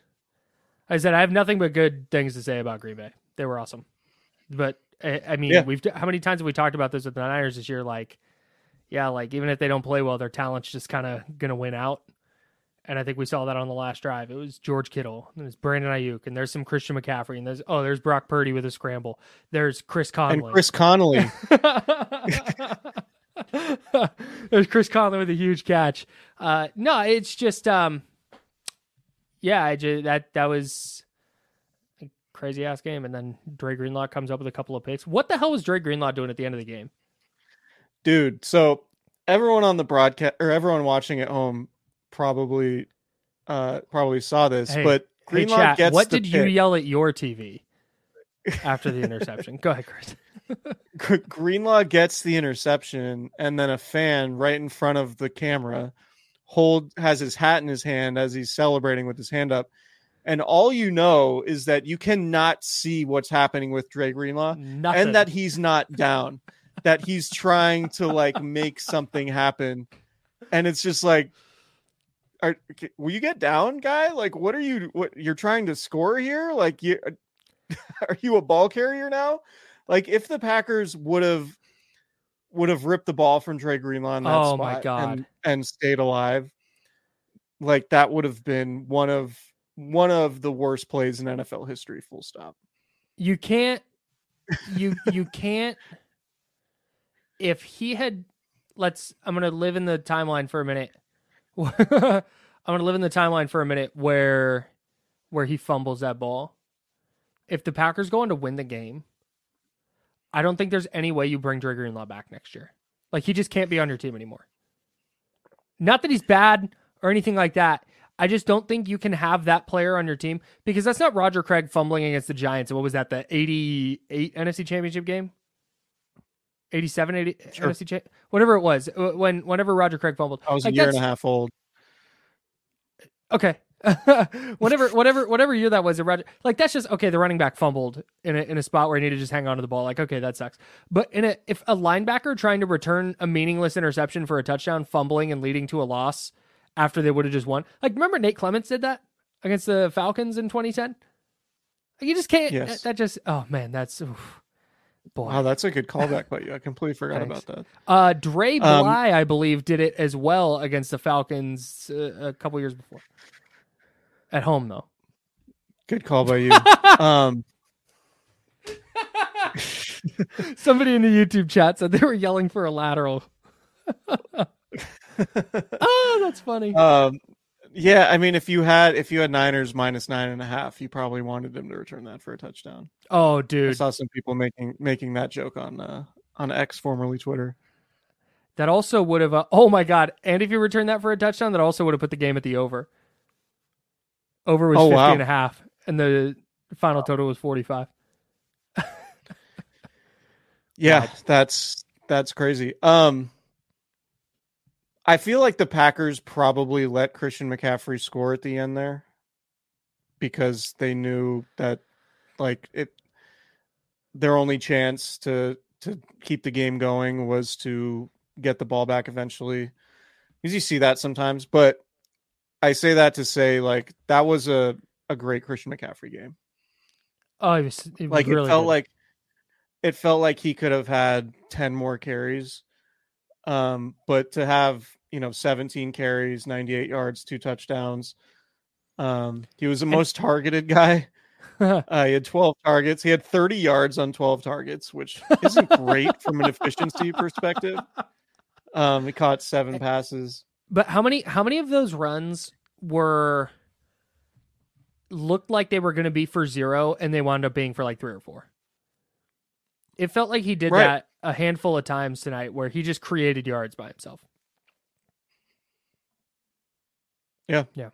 I said I have nothing but good things to say about Green Bay. They were awesome, but I, I mean, yeah. we've how many times have we talked about this with the Niners this year? Like yeah, like even if they don't play well, their talent's just kind of to win out. And I think we saw that on the last drive. It was George Kittle, and there's Brandon Aiyuk, and there's some Christian McCaffrey, and there's oh, there's Brock Purdy with a scramble. There's Chris Conley and Chris Conley. there's Chris Conley with a huge catch. Uh, no, it's just um, yeah, I just that that was a crazy ass game, and then Dre Greenlaw comes up with a couple of picks. What the hell was Dre Greenlaw doing at the end of the game? dude. So everyone on the broadcast or everyone watching at home probably uh probably saw this, hey, but Greenlaw hey, chat, gets what did pick. you yell at your TV after the interception? Go ahead, Chris. Greenlaw gets the interception, and then a fan right in front of the camera hold has his hat in his hand as he's celebrating with his hand up. And all you know is that you cannot see what's happening with Dre Greenlaw Nothing. and that he's not down that he's trying to like make something happen and it's just like are, will you get down guy like what are you what you're trying to score here like you are you a ball carrier now like if the packers would have would have ripped the ball from Dre Greenlaw in that oh spot my God. And, and stayed alive like that would have been one of one of the worst plays in NFL history full stop you can't you you can't if he had let's I'm gonna live in the timeline for a minute. I'm gonna live in the timeline for a minute where where he fumbles that ball. If the Packers go on to win the game, I don't think there's any way you bring Dre Greenlaw back next year. Like he just can't be on your team anymore. Not that he's bad or anything like that. I just don't think you can have that player on your team because that's not Roger Craig fumbling against the Giants. What was that? The 88 NFC Championship game? 87, 80 sure. NFC cha- whatever it was. When whenever Roger Craig fumbled. I was like, a year and a half old. Okay. whatever, whatever, whatever year that was, Roger, like that's just okay. The running back fumbled in a, in a spot where he needed to just hang on to the ball. Like, okay, that sucks. But in a if a linebacker trying to return a meaningless interception for a touchdown, fumbling and leading to a loss after they would have just won, like remember Nate Clements did that against the Falcons in 2010. You just can't. Yes. That just oh man, that's. Oof. Boy. Wow, that's a good callback by you. I completely forgot Thanks. about that. Uh, Dre um, Bly, um, I believe, did it as well against the Falcons uh, a couple years before. At home, though. Good call by you. um, Somebody in the YouTube chat said they were yelling for a lateral. oh, that's funny. Um, yeah, I mean, if you had if you had Niners minus nine and a half, you probably wanted them to return that for a touchdown. Oh, dude, I saw some people making making that joke on uh, on X, formerly Twitter. That also would have. Uh, oh my god! And if you return that for a touchdown, that also would have put the game at the over. Over was oh, 50 wow. and a half, and the final total was 45. yeah, wow. that's that's crazy. Um I feel like the Packers probably let Christian McCaffrey score at the end there because they knew that like it their only chance to to keep the game going was to get the ball back eventually. Because you see that sometimes, but I say that to say like that was a a great Christian McCaffrey game. Oh, it was, it was like really it felt good. like it felt like he could have had 10 more carries. Um, but to have you know, 17 carries, 98 yards, two touchdowns. Um, he was the most targeted guy. uh, he had 12 targets. He had 30 yards on 12 targets, which isn't great from an efficiency perspective. Um, he caught seven passes. But how many how many of those runs were looked like they were going to be for zero and they wound up being for like three or four? It felt like he did right. that a handful of times tonight where he just created yards by himself. Yeah. Yeah.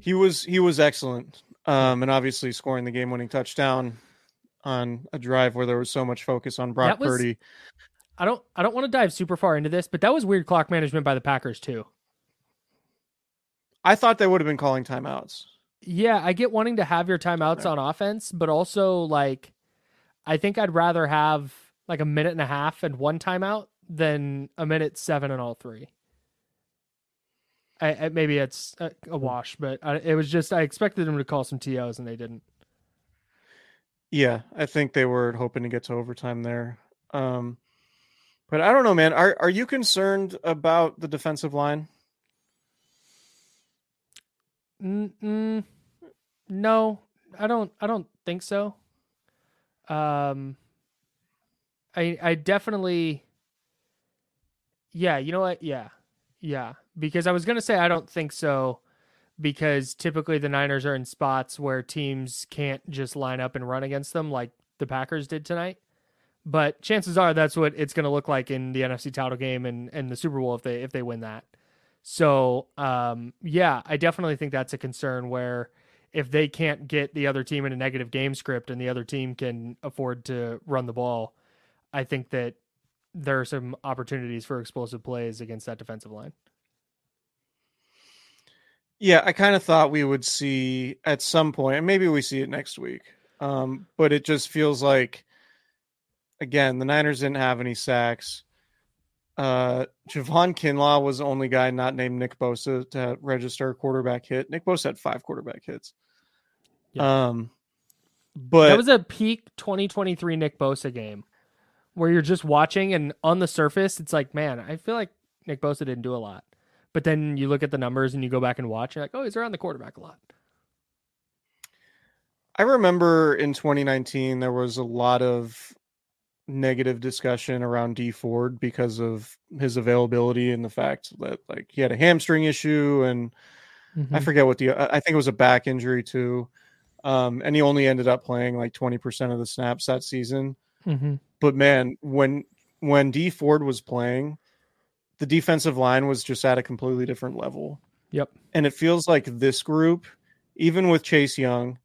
He was he was excellent. Um, and obviously scoring the game winning touchdown on a drive where there was so much focus on Brock was, Purdy. I don't I don't want to dive super far into this, but that was weird clock management by the Packers too. I thought they would have been calling timeouts. Yeah, I get wanting to have your timeouts yeah. on offense, but also like I think I'd rather have like a minute and a half and one timeout than a minute seven and all three. I, I, maybe it's a, a wash, but I, it was just I expected them to call some tos and they didn't. Yeah, I think they were hoping to get to overtime there. Um, but I don't know, man. Are are you concerned about the defensive line? Mm-mm, no, I don't. I don't think so. Um, I I definitely. Yeah, you know what? Yeah, yeah because I was to say I don't think so because typically the Niners are in spots where teams can't just line up and run against them like the Packers did tonight. But chances are that's what it's going to look like in the NFC title game and, and the Super Bowl if they if they win that. So um, yeah, I definitely think that's a concern where if they can't get the other team in a negative game script and the other team can afford to run the ball, I think that there are some opportunities for explosive plays against that defensive line. Yeah, I kind of thought we would see at some point, and maybe we see it next week. Um, but it just feels like, again, the Niners didn't have any sacks. Uh, Javon Kinlaw was the only guy not named Nick Bosa to register a quarterback hit. Nick Bosa had five quarterback hits. Yeah. Um, but that was a peak 2023 Nick Bosa game where you're just watching, and on the surface, it's like, man, I feel like Nick Bosa didn't do a lot. But then you look at the numbers and you go back and watch, you're like, oh, he's around the quarterback a lot. I remember in 2019 there was a lot of negative discussion around Dee Ford because of his availability and the fact that like he had a hamstring issue and mm-hmm. I forget what the I think it was a back injury too. Um, and he only ended up playing like 20% of the snaps that season. Mm-hmm. But man, when when Dee Ford was playing, the defensive line was just at a completely different level. Yep. And it feels like this group, even with Chase Young,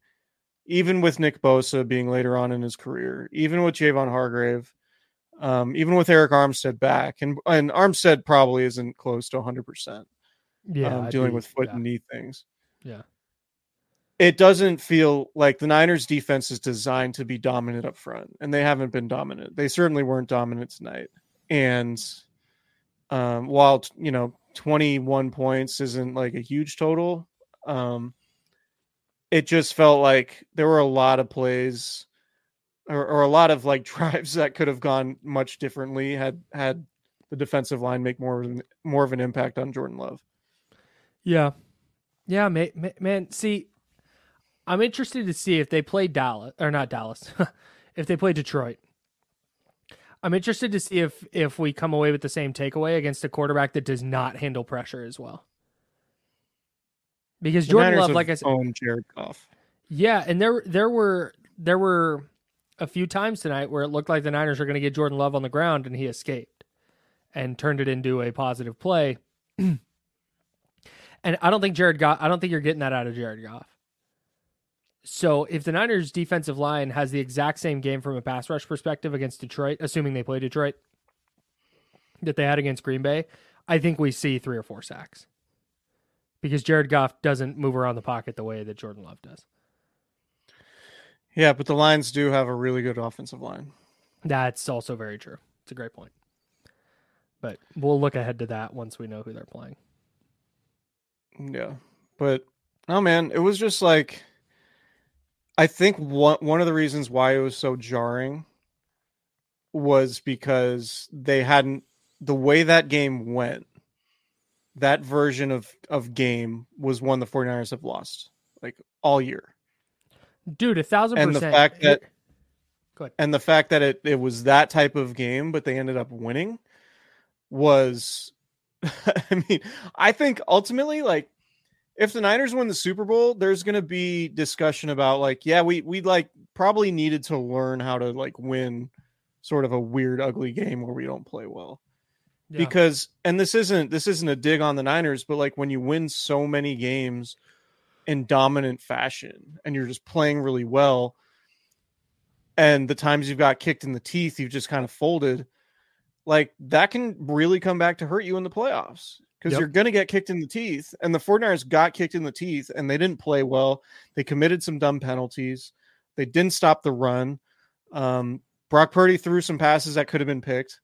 even with Nick Bosa being later on in his career, even with Javon Hargrave, um, even with Arik Armstead back, and and Armstead probably isn't close to 100. percent Yeah, um, dealing with foot yeah. and knee things. Yeah. It doesn't feel like the Niners defense is designed to be dominant up front, and they haven't been dominant. They certainly weren't dominant tonight. And um, while you know 21 points isn't like a huge total, um, it just felt like there were a lot of plays or, or a lot of like drives that could have gone much differently had had the defensive line make more of an, more of an impact on Jordan Love. Yeah. Yeah, man, man, see I'm interested to see if they play Dallas or not Dallas. if they play Detroit. I'm interested to see if if we come away with the same takeaway against a quarterback that does not handle pressure as well. Because The Jordan Niners Love, like I said, owned Jared Goff. yeah, and there there were there were a few times tonight where it looked like the Niners were going to get Jordan Love on the ground and he escaped and turned it into a positive play. and I don't think Jared Goff I don't think you're getting that out of Jared Goff. So if the Niners defensive line has the exact same game from a pass rush perspective against Detroit, assuming they play Detroit, that they had against Green Bay, I think we see three or four sacks. Because Jared Goff doesn't move around the pocket the way that Jordan Love does. Yeah, but the Lions do have a really good offensive line. That's also very true. It's a great point. But we'll look ahead to that once we know who they're playing. Yeah. But oh man, it was just like I think one one of the reasons why it was so jarring was because they hadn't the way that game went. That version of of game was one the 49ers have lost like all year. Dude, a thousand And percent. And the fact that Go ahead. and the fact that it, it was that type of game, but they ended up winning was I mean, I think ultimately like if the Niners win the Super Bowl, there's gonna be discussion about like, yeah, we we like probably needed to learn how to like win sort of a weird, ugly game where we don't play well. Yeah. Because and this isn't this isn't a dig on the Niners, but like when you win so many games in dominant fashion and you're just playing really well, and the times you've got kicked in the teeth, you've just kind of folded. Like that can really come back to hurt you in the playoffs because Yep. you're going to get kicked in the teeth. And the 49ers got kicked in the teeth and they didn't play well. They committed some dumb penalties. They didn't stop the run. Um, Brock Purdy threw some passes that could have been picked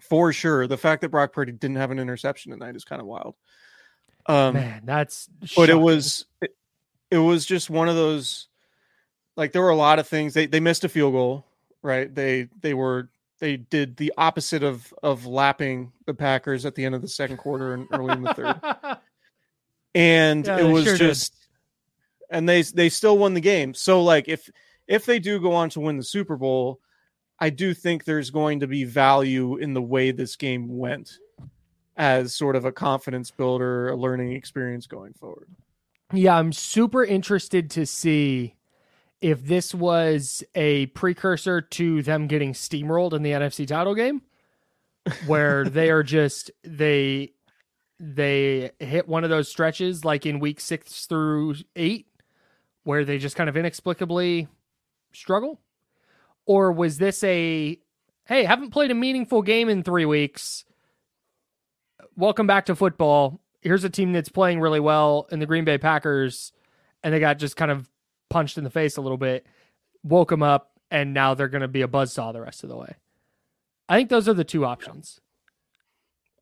for sure. The fact that Brock Purdy didn't have an interception tonight is kind of wild. Um, Man, that's but it was it, it was just one of those like there were a lot of things they they missed a field goal right they they were they did the opposite of of lapping the packers at the end of the second quarter and early in the third and Yeah, it was sure did. just and they they still won the game so like if if they do go on to win the super bowl i do think there's going to be value in the way this game went as sort of a confidence builder a learning experience going forward. Yeah, I'm super interested to see if this was a precursor to them getting steamrolled in the NFC title game, where they are just they they hit one of those stretches like in week six through eight, where they just kind of inexplicably struggle, or was this a hey haven't played a meaningful game in three weeks? Welcome back to football. Here's a team that's playing really well in the Green Bay Packers, and they got just kind of punched in the face a little bit, woke them up, and now they're going to be a buzzsaw the rest of the way. I think those are the two options.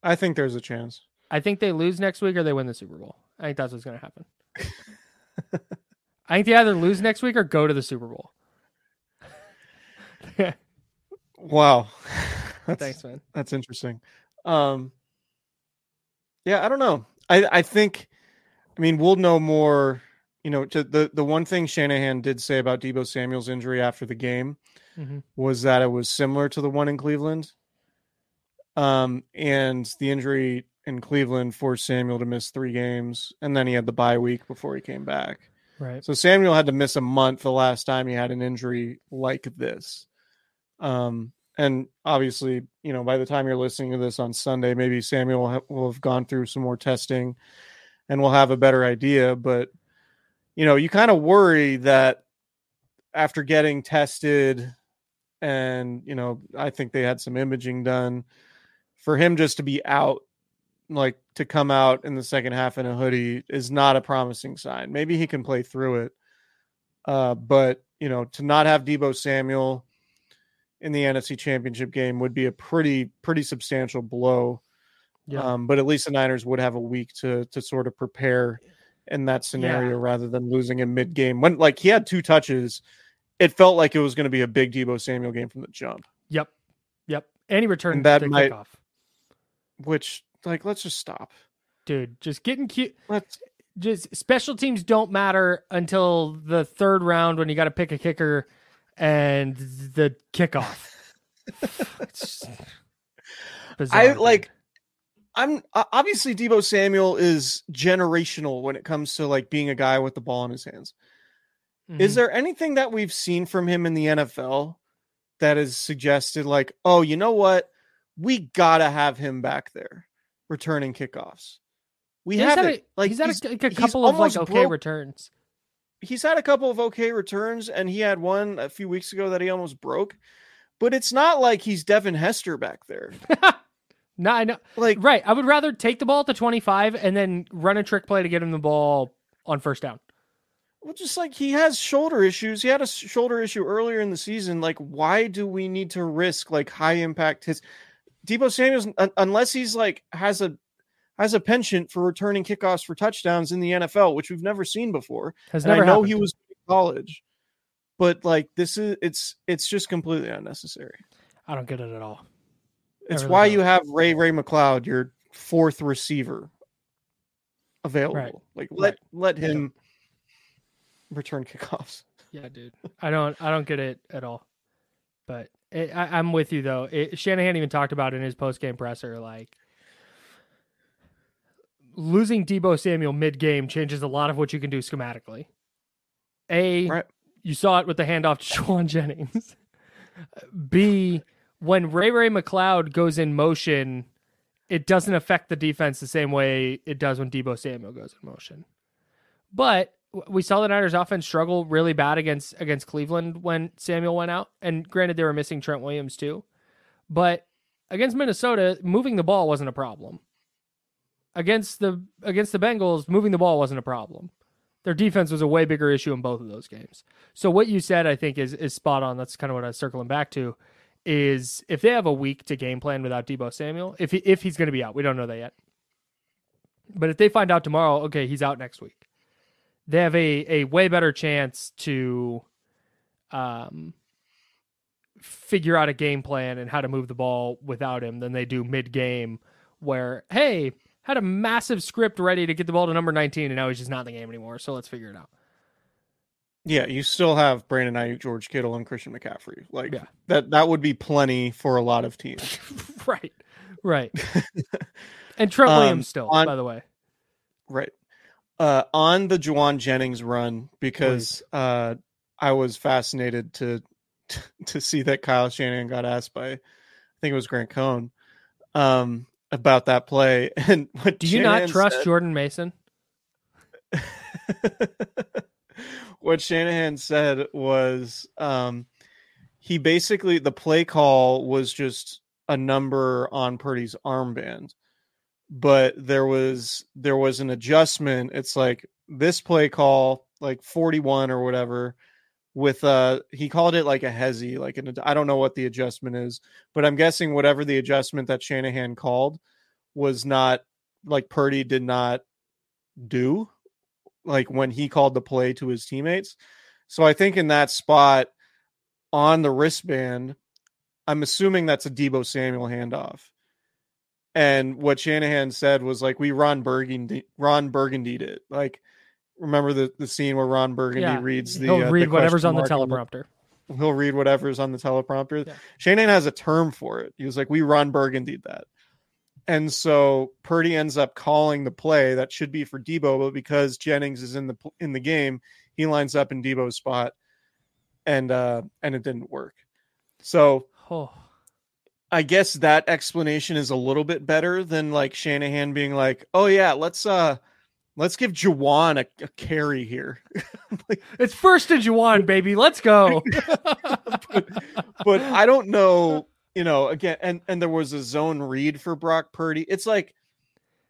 I think there's a chance. I think they lose next week or they win the Super Bowl. I think that's what's going to happen. I think they either lose next week or go to the Super Bowl. Wow. That's, Thanks, man. That's interesting. Um, yeah, I don't know. I, I think, I mean, we'll know more. You know, to the the one thing Shanahan did say about Deebo Samuel's injury after the game Mhm. was that it was similar to the one in Cleveland. Um, and the injury in Cleveland forced Samuel to miss three games, and then he had the bye week before he came back. Right. So Samuel had to miss a month the last time he had an injury like this. Um, and obviously, you know, by the time you're listening to this on Sunday, maybe Samuel will, ha- will have gone through some more testing. and we'll have a better idea. But you know, you kind of worry that after getting tested, and you know, I think they had some imaging done for him just to be out, like to come out in the second half in a hoodie, is not a promising sign. Maybe he can play through it, uh, but you know, to not have Deebo Samuel in the NFC Championship game would be a pretty pretty substantial blow. Yeah. Um, but at least the Niners would have a week to to sort of prepare in that scenario yeah. rather than losing him mid game. When like he had two touches, it felt like it was going to be a big Deebo Samuel game from the jump. Yep, yep. And he returned and that might, kickoff. Which like let's just stop, dude. Just getting cute. Let's just special teams don't matter until the third round when you got to pick a kicker and the kickoff. I like. I'm obviously Deebo Samuel is generational when it comes to like being a guy with the ball in his hands. Mm-hmm. Is there anything that we've seen from him in the NFL that has suggested like, oh, you know what, we gotta have him back there returning kickoffs? We have it. Like he's had a, a couple of like okay broke. returns he's had a couple of okay returns, and he had one a few weeks ago that he almost broke. But it's not like he's Devin Hester back there. no, I know. Like right, I would rather take the ball to twenty five and then run a trick play to get him the ball on first down. Well, just like he has shoulder issues. He had a shoulder issue earlier in the season. Like, why do we need to risk like high impact hits? Deebo Samuels, unless he's like has a has a penchant for returning kickoffs for touchdowns in the NFL, which we've never seen before. Has never I know happened. he was in college, but like this is it's it's just completely unnecessary. I don't get it at all. It's why you have Ray Ray McCloud, your fourth receiver, available. Right. Like let right. let him return kickoffs. Yeah, dude. I don't I don't get it at all. But it, I, am with you though. It, Shanahan even talked about in his post game presser, like losing Deebo Samuel mid game changes a lot of what you can do schematically. A, right. you saw it with the handoff to Jauan Jennings. B, when Ray Ray McCloud goes in motion, it doesn't affect the defense the same way it does when Deebo Samuel goes in motion. But we saw the Niners offense struggle really bad against against Cleveland when Samuel went out. And granted they were missing Trent Williams too. But against Minnesota, moving the ball wasn't a problem against the against the Bengals, moving the ball wasn't a problem. Their defense was a way bigger issue in both of those games. So what you said, I think, is is spot on. That's kind of what I was circling back to. Is if they have a week to game plan without Deebo Samuel, if he, if he's going to be out, we don't know that yet. But if they find out tomorrow, okay, he's out next week, they have a a way better chance to, um, figure out a game plan and how to move the ball without him than they do mid game. Where hey, had a massive script ready to get the ball to number 19, and now he's just not in the game anymore. So let's figure it out. Yeah, you still have Brandon Aiyuk, George Kittle, and Christian McCaffrey. Like yeah. that that would be plenty for a lot of teams. right. Right. and Trent um, Williams still, on, by the way. Right. Uh, on the Jauan Jennings run, because uh, I was fascinated to to see that Kyle Shanahan got asked by I think it was Grant Cohn. Um, about that play. And what do you Shanahan not trust said, Jordan Mason? what Shanahan said was um, he basically the play call was just a number on Purdy's armband, but there was there was an adjustment. It's like this play call, like forty one or whatever, with uh he called it like a hezzy like an I don't know what the adjustment is, but I'm guessing whatever the adjustment that Shanahan called was not like Purdy did not do like when he called the play to his teammates. So I think in that spot on the wristband, I'm assuming that's a Deebo Samuel handoff. And what Shanahan said was like we Ron Burgundy Ron Burgundy did. Like remember the, the scene where Ron Burgundy yeah. reads the he'll uh, read the whatever's on the teleprompter. he'll read whatever's on the teleprompter. Yeah. Shanahan has a term for it. He was like, "We Ron Burgundy that." And so Purdy ends up calling the play that should be for Deebo, but because Jennings is in the in the game, he lines up in Deebo's spot, and uh, and it didn't work. So oh. I guess that explanation is a little bit better than like Shanahan being like, "Oh yeah, let's uh let's give Jauan a, a carry here. like, it's first to Jauan, baby. Let's go. but, but I don't know, you know, again, and and there was a zone read for Brock Purdy. It's like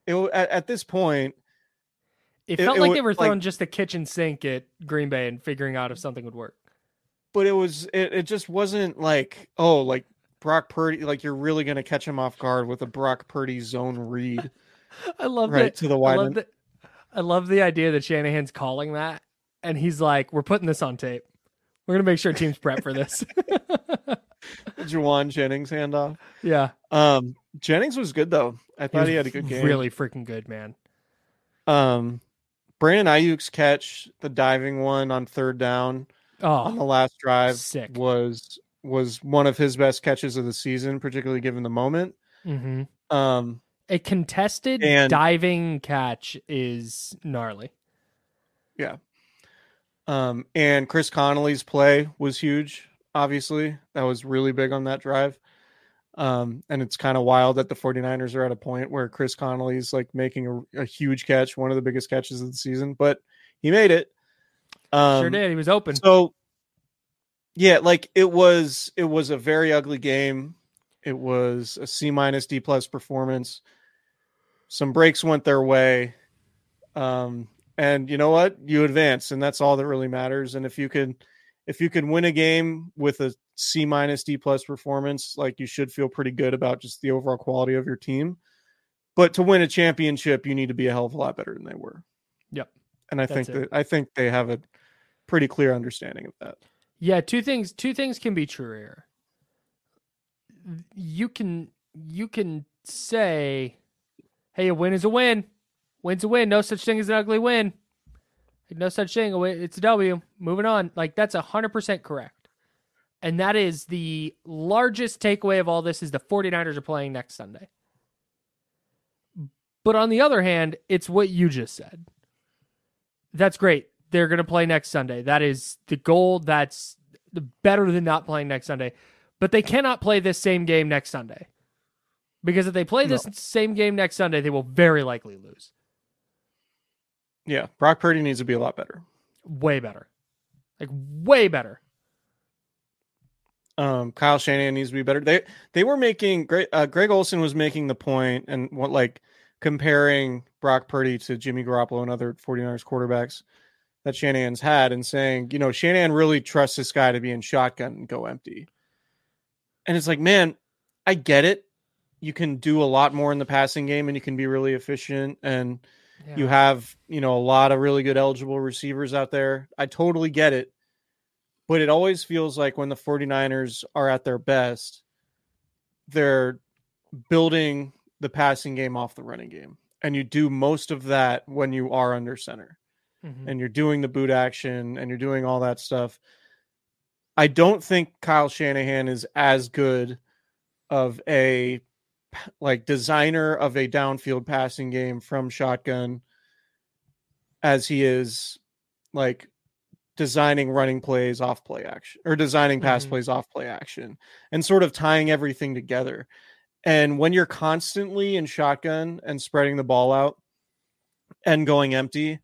it at, at this point. It, it felt it, like they were throwing like, just a kitchen sink at Green Bay and figuring out if something would work. But it was it, it just wasn't like, oh, like Brock Purdy, like you're really gonna catch him off guard with a Brock Purdy zone read. I love right that. to the wide. I love, the, I love the idea that Shanahan's calling that, and he's like, "We're putting this on tape. We're gonna make sure teams prep for this." Jauan Jennings handoff. Yeah. Um, Jennings was good though. I thought he, he had a good game. Really freaking good, man. Um, Brandon Aiyuk's catch, the diving one on third down oh, on the last drive, sick. was was one of his best catches of the season, particularly given the moment. Mm-hmm. Um, a contested and, diving catch is gnarly. Yeah. Um, and Chris Conley's play was huge. Obviously, that was really big on that drive. Um, and it's kind of wild that the 49ers are at a point where Chris Conley's like making a, a, huge catch, one of the biggest catches of the season, but he made it. Um, sure did. He was open. So yeah, like it was it was a very ugly game. It was a C minus D plus performance. Some breaks went their way. Um, and you know what? You advance, and that's all that really matters. And if you can if you can win a game with a C minus D plus performance, like you should feel pretty good about just the overall quality of your team. But to win a championship, you need to be a hell of a lot better than they were. Yep. And I think it. that I think they have a pretty clear understanding of that. Yeah, two things two things can be true here. You can you can say, "Hey, a win is a win. Win's a win. No such thing as an ugly win. No such thing. It's a W. Moving on." Like that's 100% correct. And that is the largest takeaway of all this is the 49ers are playing next Sunday. But on the other hand, it's what you just said. That's great they're going to play next Sunday. That is the goal. That's better than not playing next Sunday. But they cannot play this same game next Sunday. Because if they play this no. same game next Sunday, they will very likely lose. Yeah, Brock Purdy needs to be a lot better. Way better. Like way better. Um, Kyle Shanahan needs to be better. They they were making Greg, uh, Greg Olsen was making the point and what like comparing Brock Purdy to Jimmy Garoppolo and other 49ers quarterbacks that Shanahan's had and saying, you know, Shanahan really trusts this guy to be in shotgun and go empty. And it's like, man, I get it. You can do a lot more in the passing game and you can be really efficient and yeah. you have, you know, a lot of really good eligible receivers out there. I totally get it. But it always feels like when the 49ers are at their best, they're building the passing game off the running game. And you do most of that when you are under center mm-hmm. and you're doing the boot action and you're doing all that stuff. I don't think Kyle Shanahan is as good of a like designer of a downfield passing game from shotgun as he is like designing running plays off play action or designing pass mm-hmm. plays off play action and sort of tying everything together. And when you're constantly in shotgun and spreading the ball out and going empty,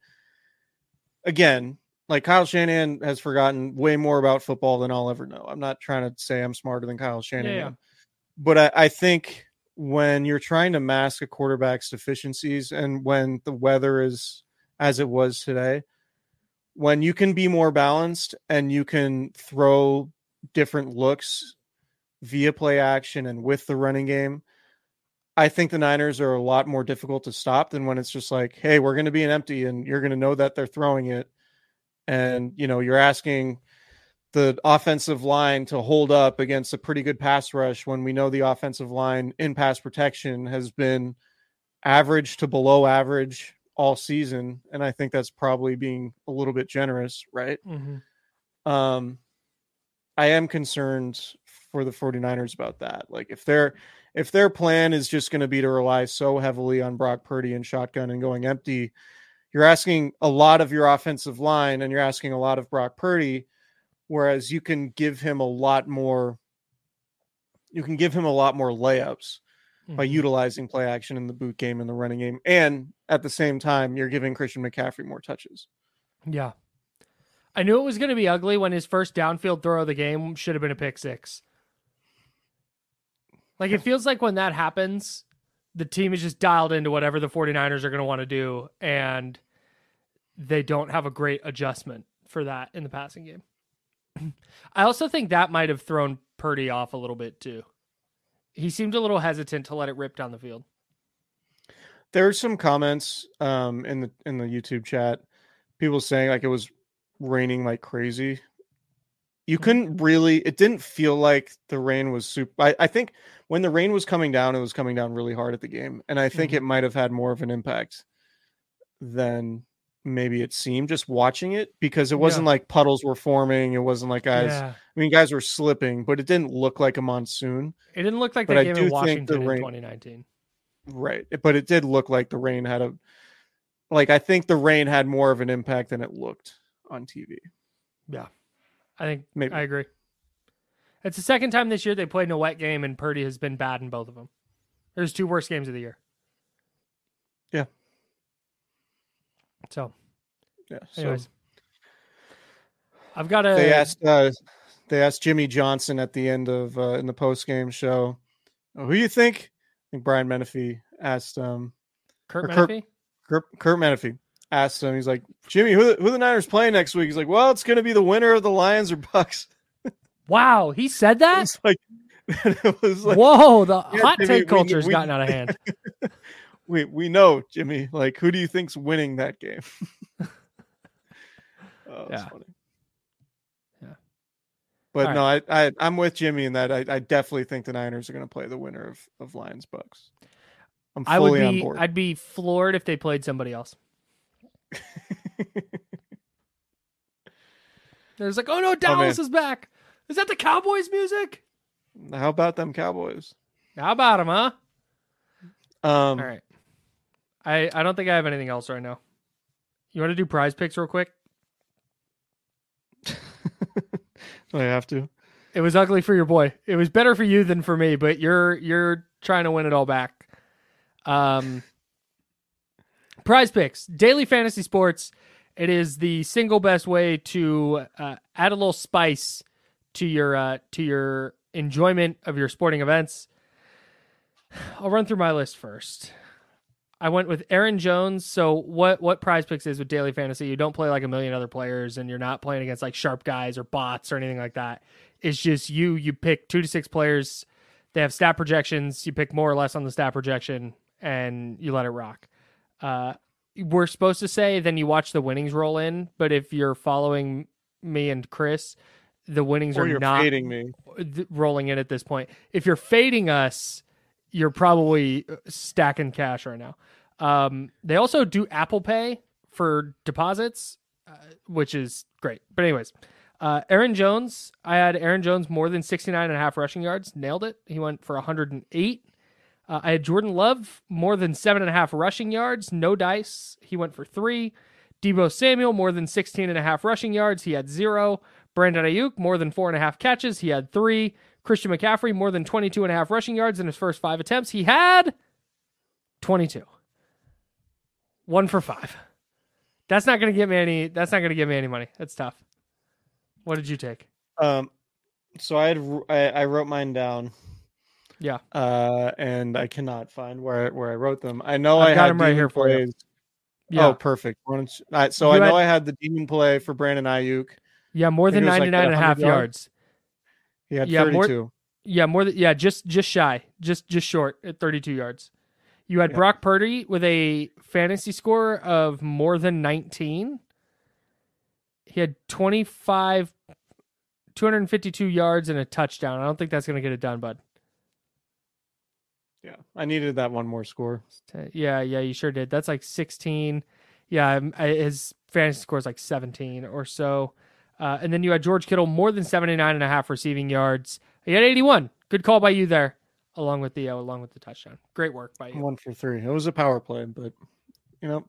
again, like Kyle Shanahan has forgotten way more about football than I'll ever know. I'm not trying to say I'm smarter than Kyle Shanahan, yeah, but I, I, think when you're trying to mask a quarterback's deficiencies and when the weather is as it was today, when you can be more balanced and you can throw different looks via play action and with the running game, I think the Niners are a lot more difficult to stop than when it's just like, hey, we're going to be an empty and you're going to know that they're throwing it. And, you know, you're asking the offensive line to hold up against a pretty good pass rush when we know the offensive line in pass protection has been average to below average all season. And I think that's probably being a little bit generous, right? Mm-hmm. Um, I am concerned for the 49ers about that. Like if they're if their plan is just going to be to rely so heavily on Brock Purdy and shotgun and going empty, you're asking a lot of your offensive line and you're asking a lot of Brock Purdy, whereas you can give him a lot more. You can give him a lot more layups by Mhm. utilizing play action in the boot game and the running game. And at the same time, you're giving Christian McCaffrey more touches. Yeah. I knew it was going to be ugly when his first downfield throw of the game should have been a pick six. Like it feels like when that happens, the team is just dialed into whatever the 49ers are going to want to do and they don't have a great adjustment for that in the passing game. I also think that might have thrown Purdy off a little bit too. He seemed a little hesitant to let it rip down the field. There are some comments um, in the in the YouTube chat, people saying like it was raining like crazy. You couldn't really. It didn't feel like the rain was super. I, I think when the rain was coming down, it was coming down really hard at the game, and I think Mhm. it might have had more of an impact than maybe it seemed just watching it because it wasn't like puddles were forming. It wasn't like guys. yeah. I mean, guys were slipping, but it didn't look like a monsoon. It didn't look like But that I game in Washington the in 2019. Right. But it did look like the rain had a like I think the rain had more of an impact than it looked on TV. Yeah. I think Maybe. I agree. It's the second time this year they played in a wet game, and Purdy has been bad in both of them. There's two worst games of the year. Yeah. So, Yeah. So anyways, I've got a. they asked uh they asked Jimmy Johnson at the end of uh in the post game show, "Oh, who you think? I think Brian Menefee asked um Kurt or Kurt- Menefee? Kurt, Kurt Menefee asked him, he's like, Jimmy, who the, who the Niners playing next week? He's like, Well, it's gonna be the winner of the Lions or Bucks. Wow, he said that. It's like it was like Whoa, the Yeah, hot Jimmy, take we- culture has we- gotten out of hand. we we know, Jimmy. Like, who do you think's winning that game? oh, that's Yeah. funny. Yeah. But All no, I, I I'm with Jimmy in that I, I definitely think the Niners are going to play the winner of, of Lions Bucks. I'm I would fully on be. board. I'd be floored if they played somebody else. There's like, oh no, Dallas is back. Is that the Cowboys music? How about them Cowboys? How about them, huh? Um, All right. I I don't think I have anything else right now. You want to do prize picks real quick? I have to. It was ugly for your boy. It was better for you than for me, but you're you're trying to win it all back. Um Prize picks, daily fantasy sports. It is the single best way to uh, add a little spice to your uh, to your enjoyment of your sporting events. I'll run through my list first. I went with Aaron Jones. So what what prize picks is with daily fantasy, you don't play like a million other players and you're not playing against like sharp guys or bots or anything like that. It's just you you pick 2 to 6 players. They have stat projections, you pick more or less on the stat projection and you let it rock. Uh we're supposed to say then you watch the winnings roll in, but if you're following me and Chris, the winnings Or are you're not fading me. th- rolling in at this point. If you're fading us, you're probably uh, stacking cash right now. Um, they also do Apple Pay for deposits, uh, which is great. But anyways, uh, Aaron Jones, I had Aaron Jones more than 69 and a half rushing yards. Nailed it. He went for 108. Uh, I had Jordan Love more than seven and a half rushing yards. No dice. He went for three. Deebo Samuel more than 16 and a half rushing yards. He had zero. Brandon Aiyuk more than four and a half catches. He had three. Christian McCaffrey more than 22 and a half rushing yards in his first five attempts. He had 22. One for five. That's not going to get me any. That's not going to give me any money. That's tough. What did you take? Um, so I had I, I wrote mine down. Yeah. Uh, and I cannot find where I- where I wrote them. I know I've I had them right here for you. Yeah. Oh, perfect. Why don't you- all right, so You I know had- I had the demon play for Brandon Aiyuk. Yeah, more than it was like, 99 and a half 100 yards. He had Yeah, more- Yeah, more than yeah, just just shy, just just short at 32 yards. You had Yeah. Brock Purdy with a fantasy score of more than 19. He had 25 252 yards and a touchdown. I don't think that's going to get it done, bud. Yeah, I needed that one more score. Yeah, yeah, you sure did. That's like 16. Yeah, um, his fantasy score is like 17 or so. Uh, and then you had George Kittle more than 79 and a half receiving yards. He had 81. Good call by you there, along with the uh, along with the touchdown. Great work by you. One for three. It was a power play, but you know,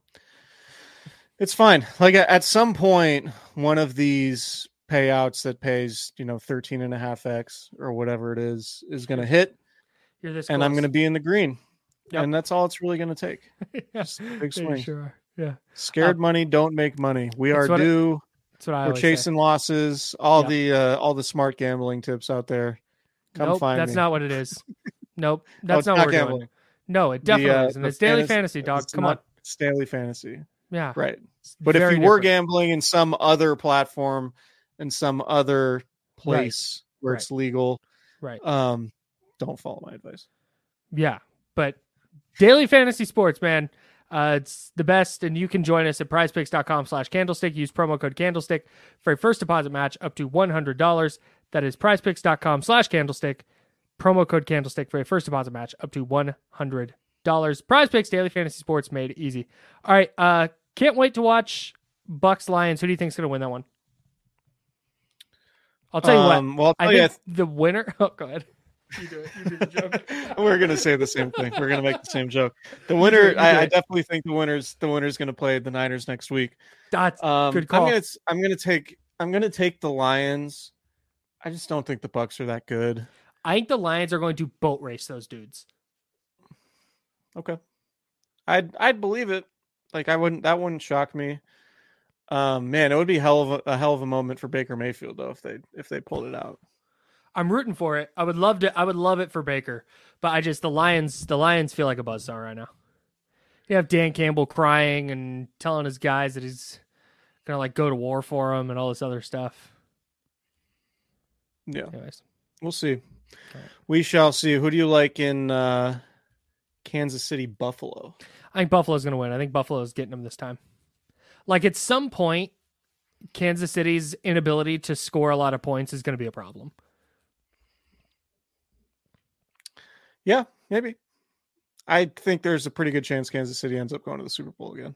it's fine. Like at some point, one of these payouts that pays, you know, 13 and a half X or whatever it is, is going to hit. You're this and I'm going to be in the green. Yep. And that's all it's really going to take. yeah. Just a big swing. sure. Yeah. Scared money don't make money. We are due. That's what I We're always say. chasing losses. All Yeah. the uh, all the smart gambling tips out there. Come nope, find that's me. not what it is. Nope, Oh, that's it's not, what we're gambling. doing. No, it The, definitely uh, isn't. It's daily fantasy- fantasy, dog. Come not- on. It's daily fantasy. Yeah. Right. But if you were gambling in some other platform in some other place where Right. it's legal, Right. um, don't follow my advice. Yeah, but daily fantasy sports, man, uh, it's the best, and you can join us at prizepicks.com slash candlestick. Use promo code candlestick for a first deposit match up to $100. That is prizepicks.com slash candlestick. Promo code candlestick for a first deposit match up to $100. Prize Picks, daily fantasy sports made easy. All right, uh, can't wait to watch Bucks Lions. Who do you think's going to win that one? I'll tell you Um, what. well, I tell you, think the winner. Oh, go ahead. You do it. You do the joke. we're gonna say the same thing. We're gonna make the same joke. The winner, it, you do I, I definitely think the winners, the winner's gonna play the Niners next week. That's Um, good I'm call. gonna, I'm gonna take, I'm gonna take the Lions. I just don't think the Bucks are that good. I think the Lions are going to boat race those dudes. Okay, I'd, I'd believe it. Like I wouldn't, that wouldn't shock me. Um, man, it would be hell of a, a hell of a moment for Baker Mayfield though if they if they pulled it out. I'm rooting for it. I would love to. I would love it for Baker, but I just the Lions. The Lions feel like a buzzsaw right now. You have Dan Campbell crying and telling his guys that he's gonna like go to war for them and all this other stuff. Yeah, Anyways, we'll see. right. We shall see. Who do you like in uh, Kansas City, Buffalo? I think Buffalo's gonna win. I think Buffalo's getting them this time. Like at some point, Kansas City's inability to score a lot of points is gonna be a problem. Yeah, maybe. I think there's a pretty good chance Kansas City ends up going to the Super Bowl again.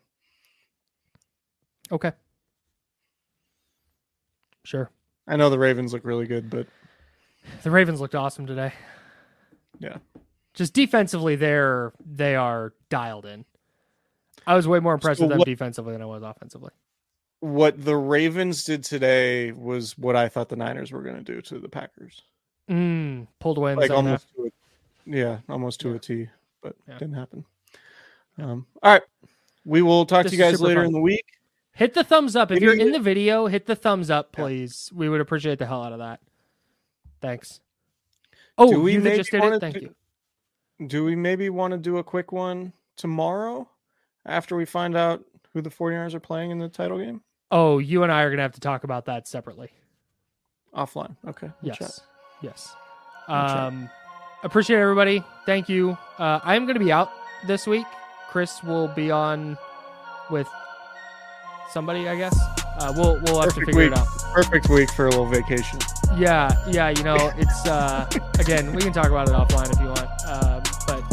Okay. Sure. I know the Ravens look really good, but The Ravens looked awesome today. yeah. Just defensively, they're they are dialed in. I was way more impressed So with them what- defensively than I was offensively. What the Ravens did today was what I thought the Niners were going to do to the Packers. Mm, pulled wins. Like on almost to a, yeah, almost to Yeah. a T, but Yeah. didn't happen. Um, all right. We will talk This to you guys later fun. in the week. Hit the thumbs up if Maybe you're in the video. Hit the thumbs up, Yeah. please. We would appreciate the hell out of that. Thanks. Oh, Do we you maybe just did it. Thank do- you. Do we maybe want to do a quick one tomorrow after we find out who the 49ers are playing in the title game? Oh, you and I are gonna have to talk about that separately. Offline. Okay. we'll Yes. chat. Yes. We'll chat. Appreciate everybody. Thank you. Uh, I am going to be out this week. Chris will be on with somebody, I guess. Uh, we'll we'll have to figure week. it out. Perfect week for a little vacation. Yeah, yeah. You know, it's uh, again. We can talk about it offline if you want. Um, but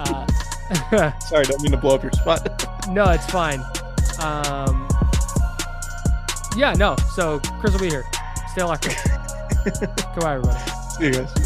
uh, Sorry, don't mean to blow up your spot. no, it's fine. Um, yeah, no. So Chris will be here. Stay locked in. Goodbye, everybody. See you guys.